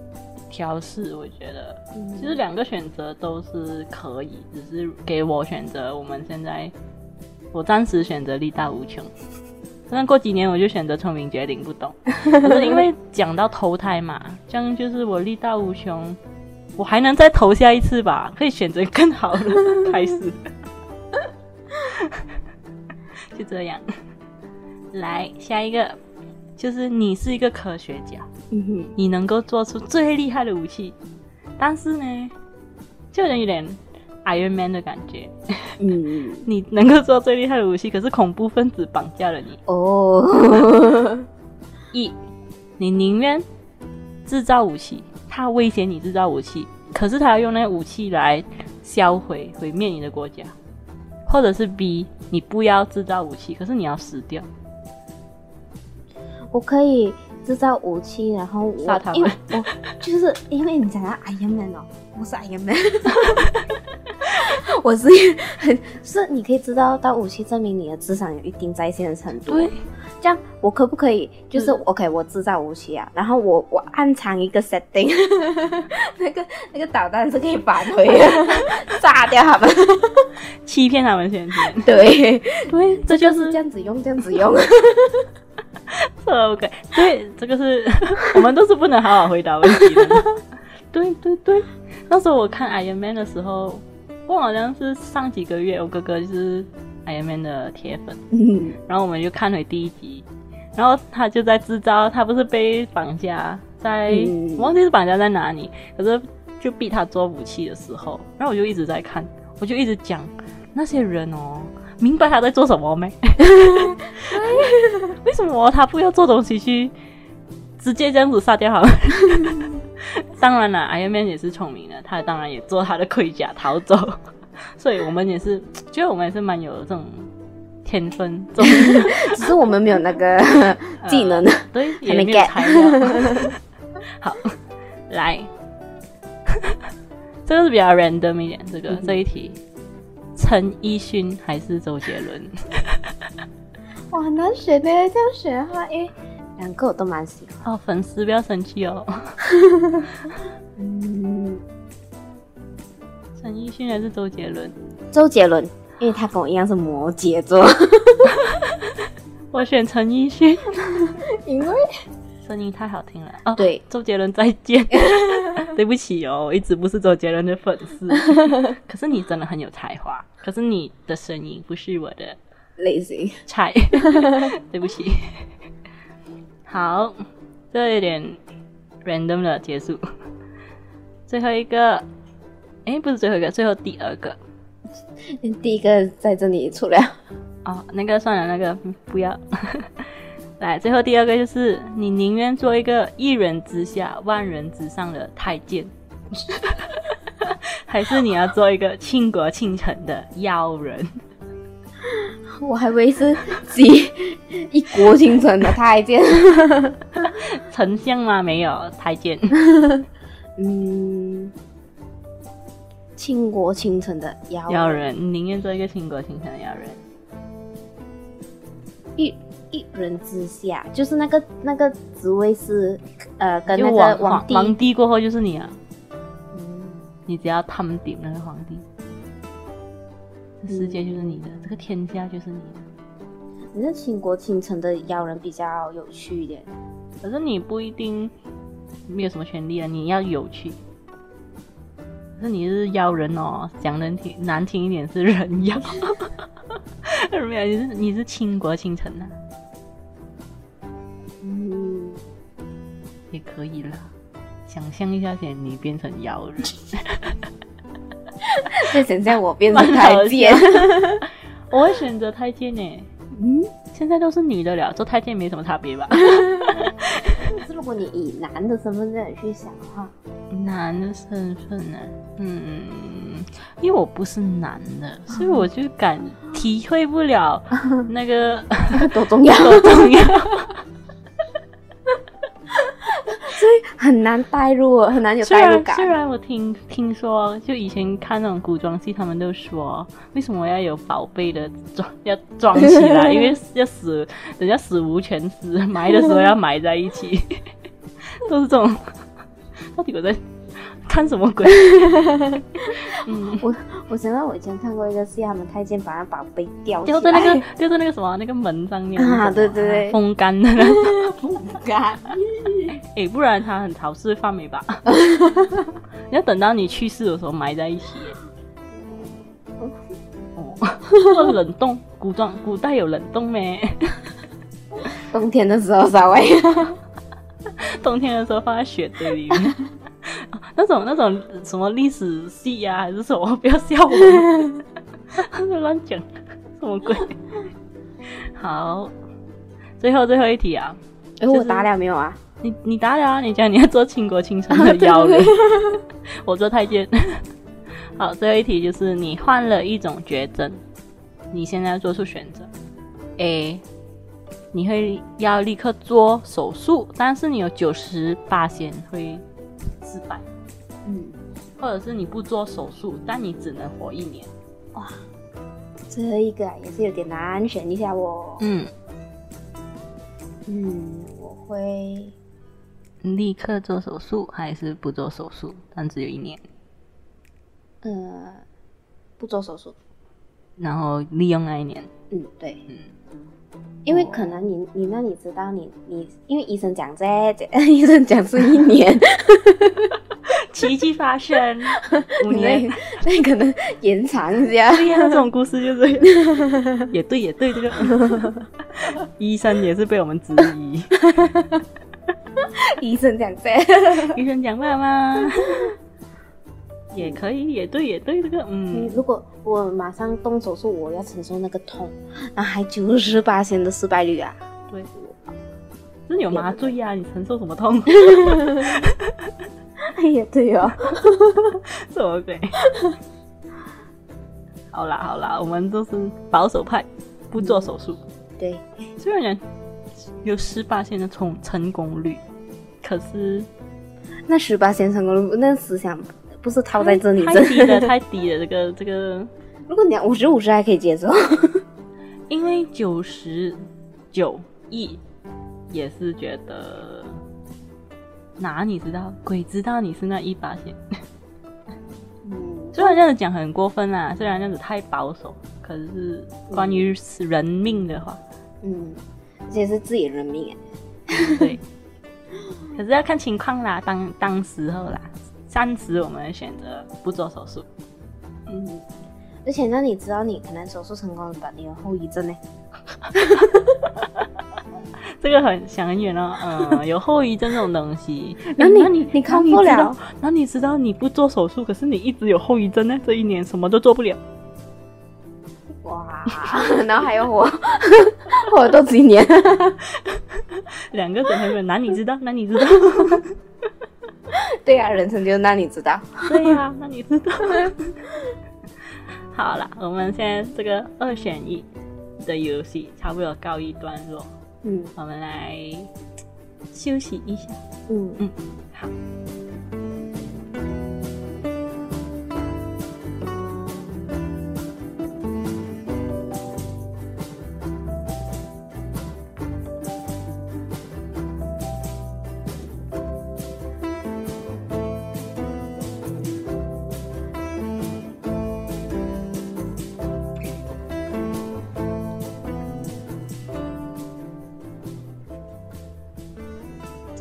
调试。我觉得，嗯、其实两个选择都是可以，只是给我选择。我们现在，我暂时选择力大无穷，但过几年我就选择聪明绝顶，不懂。可是因为讲到投胎嘛，这样就是我力大无穷，我还能再投下一次吧？可以选择更好的 开始。就这样，来下一个，就是你是一个科学家，嗯哼，你能够做出最厉害的武器，但是呢，就有点 Iron Man 的感觉，嗯，你能够做最厉害的武器，可是恐怖分子绑架了你哦。一，你宁愿制造武器，他威胁你制造武器，可是他要用那个武器来销毁、毁灭你的国家。或者是 B，你不要制造武器，可是你要死掉。我可以制造武器，然后我，他因为我就是因为你讲到 Iron Man 哦，我是 Iron Man，我是很是你可以制造到武器，证明你的智商有一定在线的程度。对。这样我可不可以就是 OK？我制造武器啊，然后我我暗藏一个 setting，那个那个导弹是可以返回的，炸掉他们，欺骗他们先先。对对，这就是这样子用，这样子用。OK，对，这个是 我们都是不能好好回答问题的。对对对，那时候我看 Iron Man 的时候，我好像是上几个月，我哥哥就是。Iron Man 的铁粉，嗯，然后我们就看回第一集，然后他就在制造，他不是被绑架在，嗯、我忘记是绑架在哪里，可是就逼他做武器的时候，然后我就一直在看，我就一直讲那些人哦，明白他在做什么没？为什么他不要做东西去直接这样子杀掉好了？当然了，Iron Man 也是聪明的，他当然也做他的盔甲逃走。所以我们也是觉得我们也是蛮有这种天分，只是我们没有那个技能，呃、对，也没有材料。好，来，这个是比较 random 一点，这个、嗯、这一题。陈奕迅还是周杰伦？哇，很难选的，这样选的话，因为两个我都蛮喜欢。哦，粉丝不要生气哦。嗯，陈奕迅还是周杰伦？周杰伦，因为他跟我一样是摩羯座。我选陈奕迅，因为。声音太好听了哦！对，周杰伦再见。对不起哦，我一直不是周杰伦的粉丝。可是你真的很有才华，可是你的声音不是我的类型菜。对不起。好，这有点 random 的结束。最后一个，哎，不是最后一个，最后第二个。第一个在这里出了。哦，那个算了，那个不要。来，最后第二个就是你宁愿做一个一人之下万人之上的太监，还是你要做一个倾国倾城的妖人？我还以为是几一国倾城的太监，丞相吗？没有，太监。嗯，倾国倾城的妖人，妖人，你宁愿做一个倾国倾城的妖人？一。一人之下，就是那个那个职位是，呃，跟那个皇帝，皇帝过后就是你啊，嗯，你只要他们顶那个皇帝，这世界就是你的，嗯，这个天下就是你的。你是倾国倾城的妖人比较有趣一点，可是你不一定没有什么权利啊，你要有趣。可是你是妖人哦，讲难听难听一点是人妖，没有，你是你是倾国倾城的。也可以啦，想象一下，先你变成妖人，再想象我变成太监，我会选择太监呢。嗯，现在都是女的了，做太监没什么差别吧？但是如果你以男的身份这样去想的话，男的身份呢？嗯，因为我不是男的，所以我就感 体会不了那个多重要，多重要。所以很难代入，很难有代入感。虽然，虽然我听听说，就以前看那种古装戏，他们都说，为什么要有宝贝的装要装起来？因为要死，人家死无全尸，埋的时候要埋在一起，都是这种。到底我在？看什么鬼？嗯，我我想到我以前看过一个戏，他们太监把那宝贝吊吊在那个吊在那个什么那个门上面啊，对对对，风干 的那，风干。哎，不然他很潮湿发霉吧？你 要等到你去世的时候埋在一起。哦，冷冻，古装古代有冷冻没？冬天的时候稍微，冬天的时候放在雪堆里面。那种那种什么历史系呀、啊，还是什么？不要笑我，乱讲，什么鬼？好，最后最后一题啊！哎、欸，就是、我打了没有啊？你你打了啊？你讲你要做倾国倾城的妖 人，我做太监。好，最后一题就是你换了一种绝症，你现在要做出选择：A，你会要立刻做手术，但是你有九十八仙会失败。嗯，或者是你不做手术，但你只能活一年。哇，这一个也是有点难，选一下我。嗯，嗯，我会立刻做手术，还是不做手术，但只有一年。呃，不做手术，然后利用那一年。嗯，对，嗯，因为可能你你那里知道你你，因为医生讲这 医生讲是一年。奇迹发生，五年，那可能延长一下。对呀，这种故事就是，也对，也对，这个医生也是被我们质疑。医生讲这，医生讲话吗？也可以，也对，也对，这个嗯。如果我马上动手术，我要承受那个痛，那还九十八线的失败率啊！对，是有麻醉呀、啊，你承受什么痛？哎呀，对哦，什么鬼？好啦好啦，我们都是保守派，不做手术。对，虽然有十八线的成成功率，可是那十八线成功率，那思想。不是套在这里，太低了，太低了。这个这个，如果你要五十五十还可以接受，因为九十九亿也是觉得，哪里知道，鬼知道你是那一把线。嗯，虽然这样子讲很过分啦，虽然这样子太保守，可是关于人命的话，嗯，而且是自己人命哎，对，可是要看情况啦，当当时候啦。暂时我们选择不做手术。嗯，而且那你知道你可能手术成功了吧？你有后遗症呢？这个很想很远哦。嗯，有后遗症这种东西，那你你你康不了？那你知道你不做手术，可是你一直有后遗症呢？这一年什么都做不了。哇，然后还有我，我都几年？两个整黑人，那你知道？那你知道？对呀、啊，人生就那你知道？对呀、啊，那你知道？好了，我们现在这个二选一的游戏差不多告一段落。嗯，我们来休息一下。嗯嗯，好。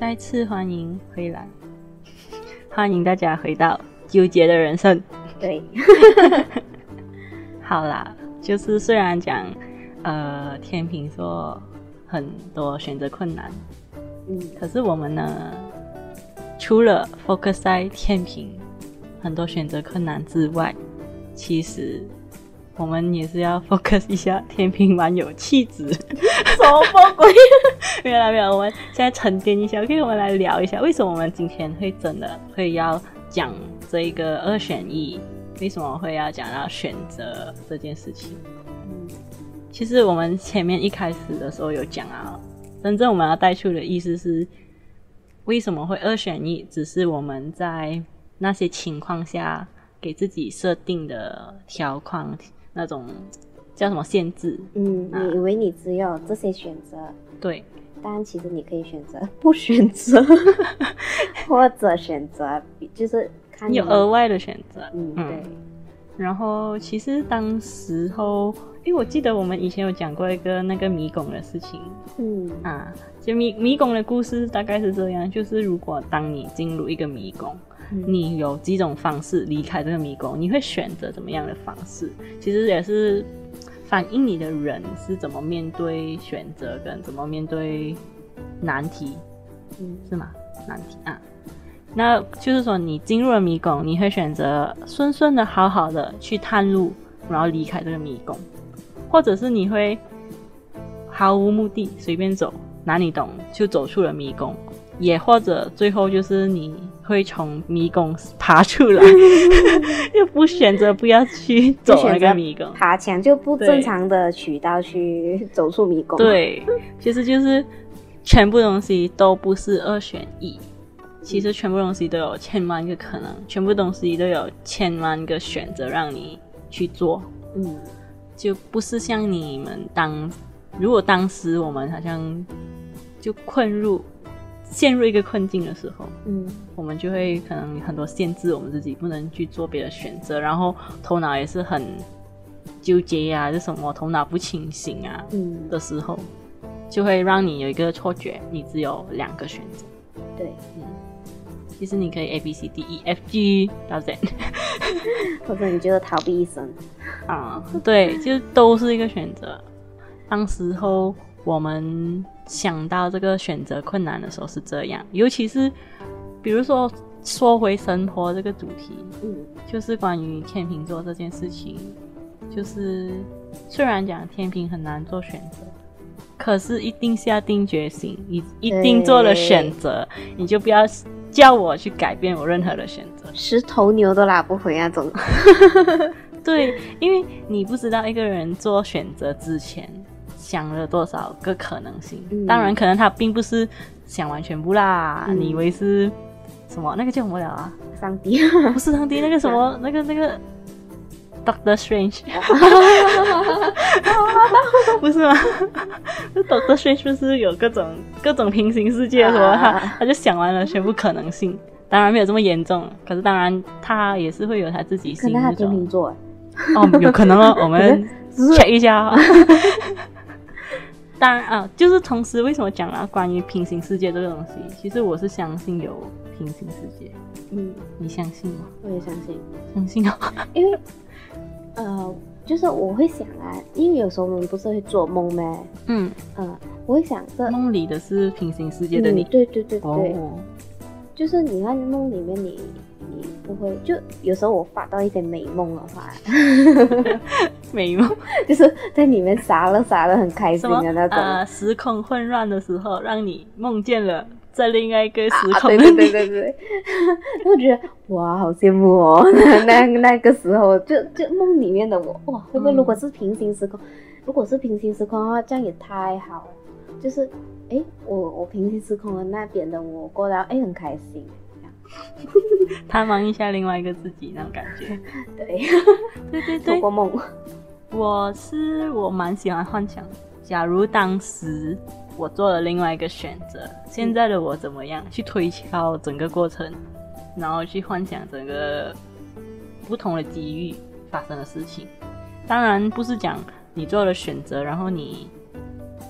再次欢迎回来，欢迎大家回到纠结的人生。对，好啦，就是虽然讲，呃，天秤座很多选择困难，嗯，可是我们呢，除了 focus 在天平很多选择困难之外，其实。我们也是要 focus 一下，天秤蛮有气质，什么鬼？没有啦，没有。我们现在沉淀一下，OK，我们来聊一下，为什么我们今天会真的会要讲这一个二选一？为什么会要讲到选择这件事情？嗯，其实我们前面一开始的时候有讲啊，真正我们要带出的意思是，为什么会二选一？只是我们在那些情况下给自己设定的条框。那种叫什么限制？嗯，你以为你只有这些选择？对，但其实你可以选择 不选择，或者选择就是看你有额外的选择。嗯，对。嗯、然后其实当时候，因为我记得我们以前有讲过一个那个迷宫的事情。嗯啊，就迷迷宫的故事大概是这样：就是如果当你进入一个迷宫。你有几种方式离开这个迷宫？你会选择怎么样的方式？其实也是反映你的人是怎么面对选择跟怎么面对难题，嗯，是吗？难题啊，那就是说你进入了迷宫，你会选择顺顺的、好好的去探路，然后离开这个迷宫，或者是你会毫无目的随便走，哪里懂就走出了迷宫，也或者最后就是你。会从迷宫爬出来，又不选择不要去走那个迷宫，爬墙就不正常的渠道去走出迷宫。对，其实就是全部东西都不是二选一，其实全部东西都有千万个可能，全部东西都有千万个选择让你去做。嗯，就不是像你们当，如果当时我们好像就困入。陷入一个困境的时候，嗯，我们就会可能很多限制我们自己，不能去做别的选择，然后头脑也是很纠结呀、啊，就什么头脑不清醒啊，嗯。的时候，就会让你有一个错觉，你只有两个选择。对，嗯，其实你可以 A B C D E F G 到 Z，或者你觉得逃避一生。啊，对，就都是一个选择。当时候我们。想到这个选择困难的时候是这样，尤其是比如说说回生活这个主题，嗯，就是关于天秤座这件事情，就是虽然讲天秤很难做选择，可是一定下定决心，你一定做了选择，你就不要叫我去改变我任何的选择，十头牛都拉不回那种。对，因为你不知道一个人做选择之前想了多少个可能性，嗯、当然可能他并不是想完全部啦，嗯、你以为是。什么？那个叫什么了啊？上帝？不是上帝，那个什么？那个那个 Doctor Strange？不是吗？Doctor Strange 不是有各种各种平行世界？什么？他他就想完了全部可能性，当然没有这么严重，可是当然他也是会有他自己心中。可能他天秤座？哦，有可能哦，我们 check 一下。当然啊，就是同时为什么讲了关于平行世界这个东西？其实我是相信有。平行世界，嗯，你相信吗？我也相信，相信啊，因为，呃，就是我会想啊，因为有时候我们不是会做梦吗？嗯嗯、呃，我会想这梦里的是平行世界的你，嗯、对对对对，哦、就是你看梦里面你你不会，就有时候我发到一些美梦的话，美梦 就是在里面傻了傻了很开心的那种，呃，时空混乱的时候让你梦见了。在另外一个时空，对对对对对，我觉得哇，好羡慕哦！那那那个时候，就就梦里面的我，哇，会不会如果是平行时空？如果是平行时空的话，这样也太好了。就是，哎，我我平行时空的那边的我过得，哎，很开心，探望一下另外一个自己那种感觉。对，对对对，做过梦。我是我蛮喜欢幻想，假如当时。我做了另外一个选择，现在的我怎么样？去推敲整个过程，然后去幻想整个不同的机遇发生的事情。当然不是讲你做了选择，然后你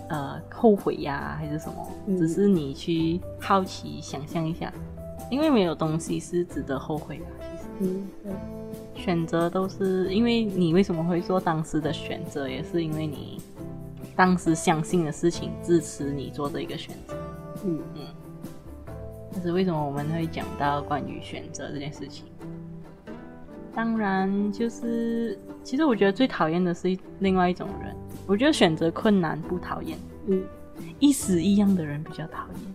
呃后悔呀，还是什么？嗯、只是你去好奇想象一下，因为没有东西是值得后悔的。其实，嗯，选择都是因为你为什么会做当时的选择，也是因为你。当时相信的事情支持你做这一个选择，嗯嗯。但是为什么我们会讲到关于选择这件事情？当然，就是其实我觉得最讨厌的是另外一种人。我觉得选择困难不讨厌，嗯，一死一样的人比较讨厌。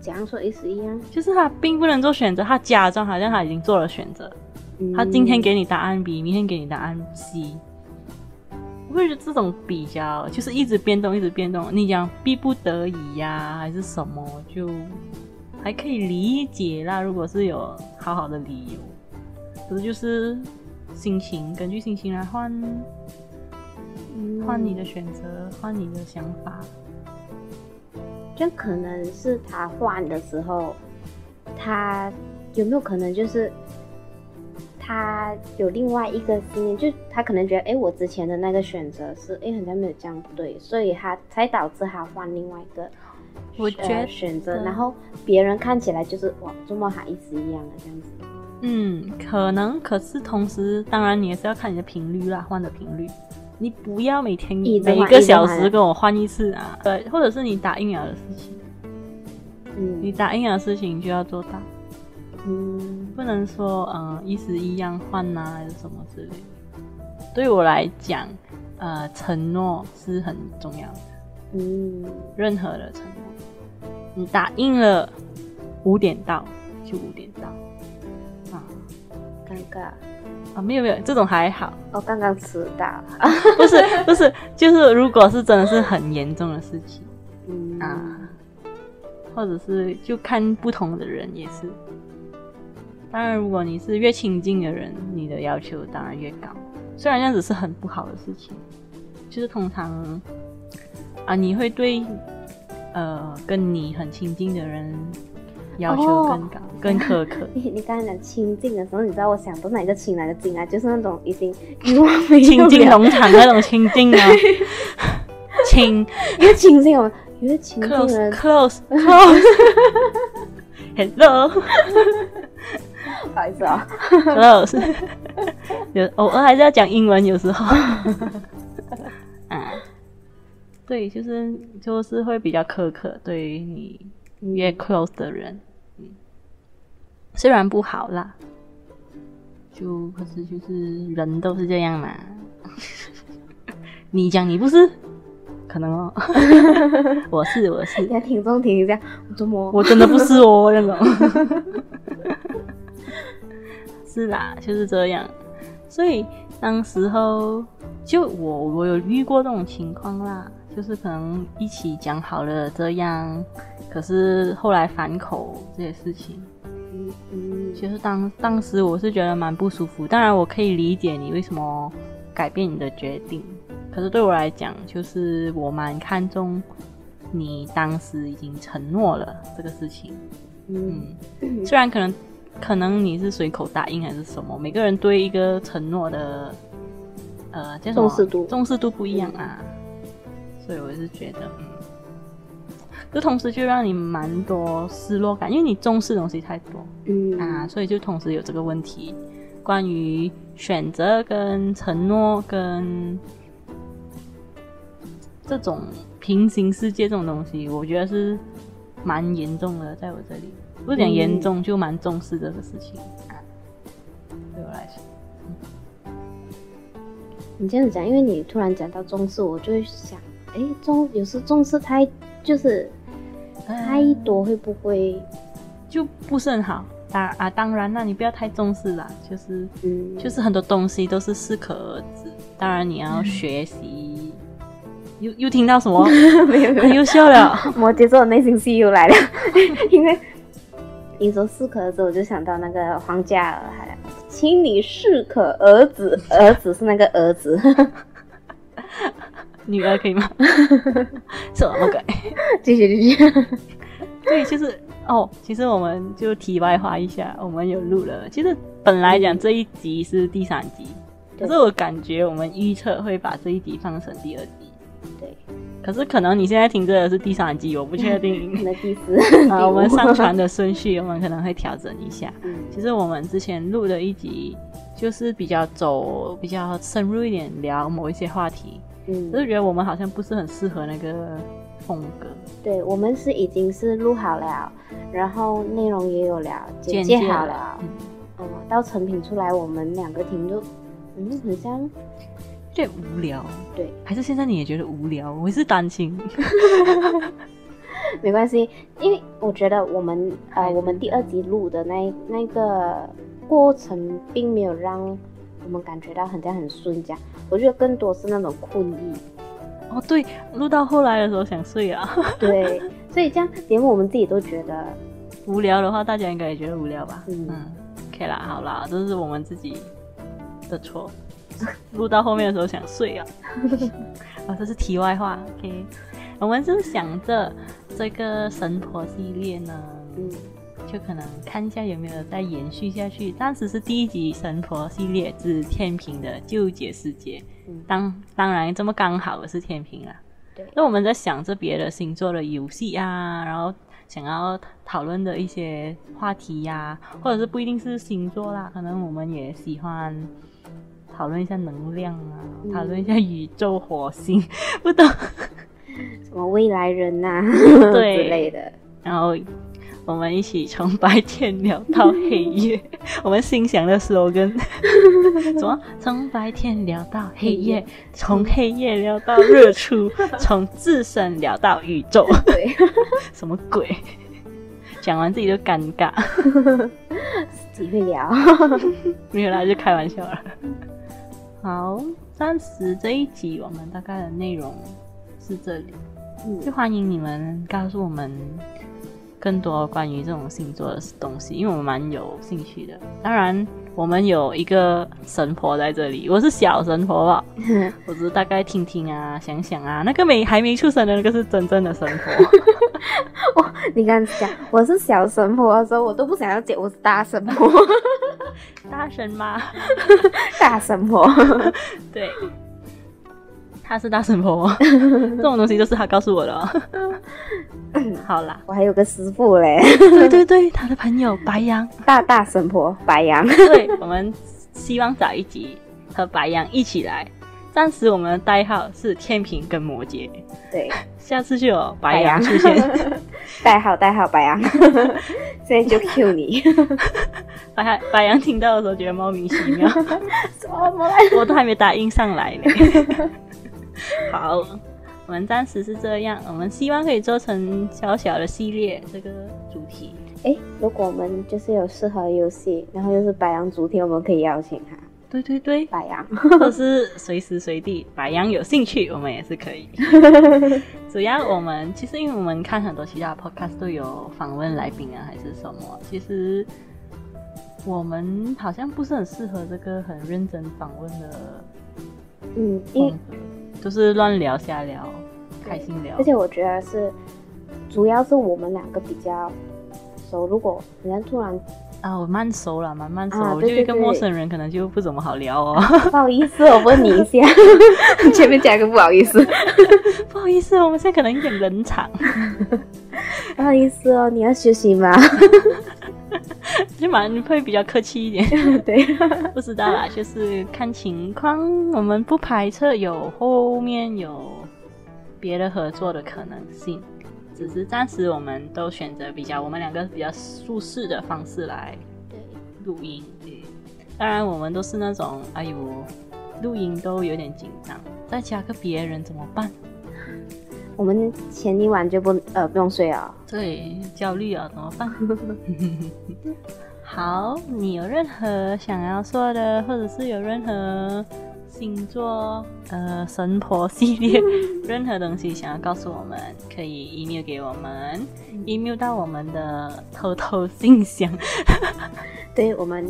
怎样说一死一样？就是他并不能做选择，他假装好像他已经做了选择。嗯，他今天给你答案 B，明天给你答案 C。我会觉得这种比较就是一直变动，一直变动。你讲逼不得已呀、啊，还是什么，就还可以理解啦。如果是有好好的理由，可是就是心情，根据心情来换，换你的选择，换你的想法。就可能是他换的时候，他有没有可能就是？他有另外一个信念，就他可能觉得，哎，我之前的那个选择是，哎，好像没有这样对，所以他才导致他换另外一个，我觉得、呃、选择，然后别人看起来就是哇，这么好意思一样的这样子。嗯，可能，可是同时，当然你也是要看你的频率啦，换的频率，你不要每天每一个小时跟我换一次啊，对，或者是你打疫苗的事情，嗯，你打疫苗的事情就要做到。嗯，不能说嗯一时一样换呐，还是什么之类。的。对我来讲，呃，承诺是很重要的。嗯，任何的承诺，你答应了五点到就五点到。啊，尴尬啊，没有没有，这种还好。我刚刚迟到。不是不是，就是如果是真的是很严重的事情，嗯啊，或者是就看不同的人也是。当然，如果你是越亲近的人，你的要求当然越高。虽然这样子是很不好的事情，就是通常啊，你会对呃跟你很亲近的人要求更高、哦、更苛刻。你你刚才讲亲近的时候，你知道我想到哪个亲哪个近啊？就是那种已经欲望没有亲近农场那种亲近啊，亲。越亲近我越亲近人。Close close hello。不好意思啊，Close，有偶尔还是要讲英文，有时候，啊，对，就是就是会比较苛刻，对于你越 close 的人，嗯，虽然不好啦，就可是就是人都是这样嘛。你讲你不是，可能哦。我 是我是。要听众听一下，我怎么？我真的不是哦，那种。是啦，就是这样。所以当时候就我我有遇过这种情况啦，就是可能一起讲好了这样，可是后来反口这些事情。嗯嗯，其实当当时我是觉得蛮不舒服。当然我可以理解你为什么改变你的决定，可是对我来讲，就是我蛮看重你当时已经承诺了这个事情。嗯，虽然可能可能你是随口答应还是什么，每个人对一个承诺的呃叫什么重视度重视度不一样啊，所以我是觉得嗯。就同时就让你蛮多失落感，因为你重视的东西太多，嗯啊，所以就同时有这个问题，关于选择跟承诺跟这种平行世界这种东西，我觉得是蛮严重的，在我这里，不是讲严重，就蛮重视这个事情啊，对我来说。嗯、你这样子讲，因为你突然讲到重视，我就会想，哎，重有时重视太就是。太多会不会就不是很好？当啊，当然那你不要太重视啦。就是，嗯，就是很多东西都是适可而止。当然你要学习。嗯、又又听到什么？没有，没有，很优秀了。摩羯座的内心戏又来了。因为你说适可而止，我就想到那个黄嘉尔，还请你适可而止。儿子是那个儿子。女儿可以吗？什么鬼？继续继续。对，就是哦。其实我们就题外话一下，我们有录了。其实本来讲这一集是第三集，嗯、可是我感觉我们预测会把这一集放成第二集。对。可是可能你现在听这个是第三集，我不确定。可能第四。啊，我们上传的顺序我们可能会调整一下。嗯。其实我们之前录的一集就是比较走比较深入一点，聊某一些话题。嗯，就是觉得我们好像不是很适合那个风格。对，我们是已经是录好了，然后内容也有了，剪辑好了，嗯，嗯，到成品出来，我们两个听就，嗯，很像，有点无聊。对，还是现在你也觉得无聊？我是担心。没关系，因为我觉得我们呃，我们第二集录的那那个过程，并没有让。我们感觉到很像很顺，这样，我觉得更多是那种困意。哦，对，录到后来的时候想睡啊。对，所以这样连我们自己都觉得无聊的话，大家应该也觉得无聊吧？嗯，嗯，OK 啦，好啦，这是我们自己的错。录到后面的时候想睡啊。啊，这是题外话。OK，我们是想着这个神婆系列呢。嗯。就可能看一下有没有再延续下去。当时是第一集神婆系列之天平的纠结世界，嗯、当当然这么刚好是天平啊。对，那我们在想着别的星座的游戏啊，然后想要讨论的一些话题呀、啊，或者是不一定是星座啦，可能我们也喜欢讨论一下能量啊，讨论、嗯、一下宇宙、火星，不懂。什么未来人呐、啊，对。之类的，然后。我们一起从白天聊到黑夜，我们心想的 slogan，什么？从白天聊到黑夜，从黑夜聊到日出，从自身聊到宇宙。对，什么鬼？讲完自己就尴尬，自己会聊，没有啦，就开玩笑了。好，暂时这一集我们大概的内容是这里，嗯，就欢迎你们告诉我们。更多关于这种星座的东西，因为我们蛮有兴趣的。当然，我们有一个神婆在这里，我是小神婆吧，我只是大概听听啊，想想啊。那个没还没出生的那个是真正的神婆。哇，你刚才讲我是小神婆的时候，我都不想要讲我是大神婆。大神吗？大神婆。对。他是大神婆，这种东西都是他告诉我的喔。好啦，我还有个师傅嘞。对对对，他的朋友白羊，大大神婆白羊。对，我们希望找一集和白羊一起来。暂时我们的代号是天平跟摩羯。对，下次就有白羊出现。代号代号白羊。所以就 Q 你。白白羊听到的时候觉得莫名其妙，什么？我都还没答应上来呢。好，我们暂时是这样，我们希望可以做成小小的系列这个主题。哎，如果我们就是有适合游戏，然后又是白羊主题，我们可以邀请他。对对对，白羊，或是随时随地白羊有兴趣，我们也是可以。主要我们其实因为我们看很多其他 podcast 都有访问来宾啊，还是什么，其实我们好像不是很适合这个很认真访问的，嗯，因为就是乱聊瞎聊，开心聊。而且我觉得是，主要是我们两个比较熟。如果人家突然啊，我慢熟了，慢慢熟，啊、对对对，我就一个陌生人，可能就不怎么好聊哦。不好意思，我问你一下，前面加个不好意思，不好意思，我们现在可能有点冷场。不好意思哦，你要休息吗？就蛮会比较客气一点。对，不知道啦，就是看情况，我们不排斥有后面有别的合作的可能性。只是暂时，我们都选择比较我们两个比较舒适的方式来录音。对，当然我们都是那种，哎呦，录音都有点紧张，再加个别人怎么办？我们前一晚就不呃不用睡啊。对，焦虑啊，怎么办？好，你有任何想要说的，或者是有任何？星座，呃，神婆系列，任何东西想要告诉我们，可以 email 给我们，email 到我们的偷偷信箱。对，我们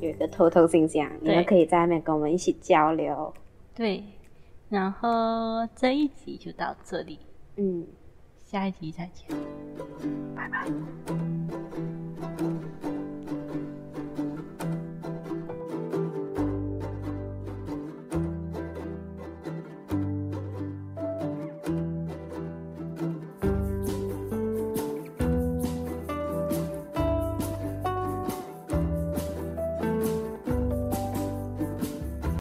有一个偷偷信箱，你们可以在外面跟我们一起交流。对，然后这一集就到这里，嗯。下一集再见拜拜。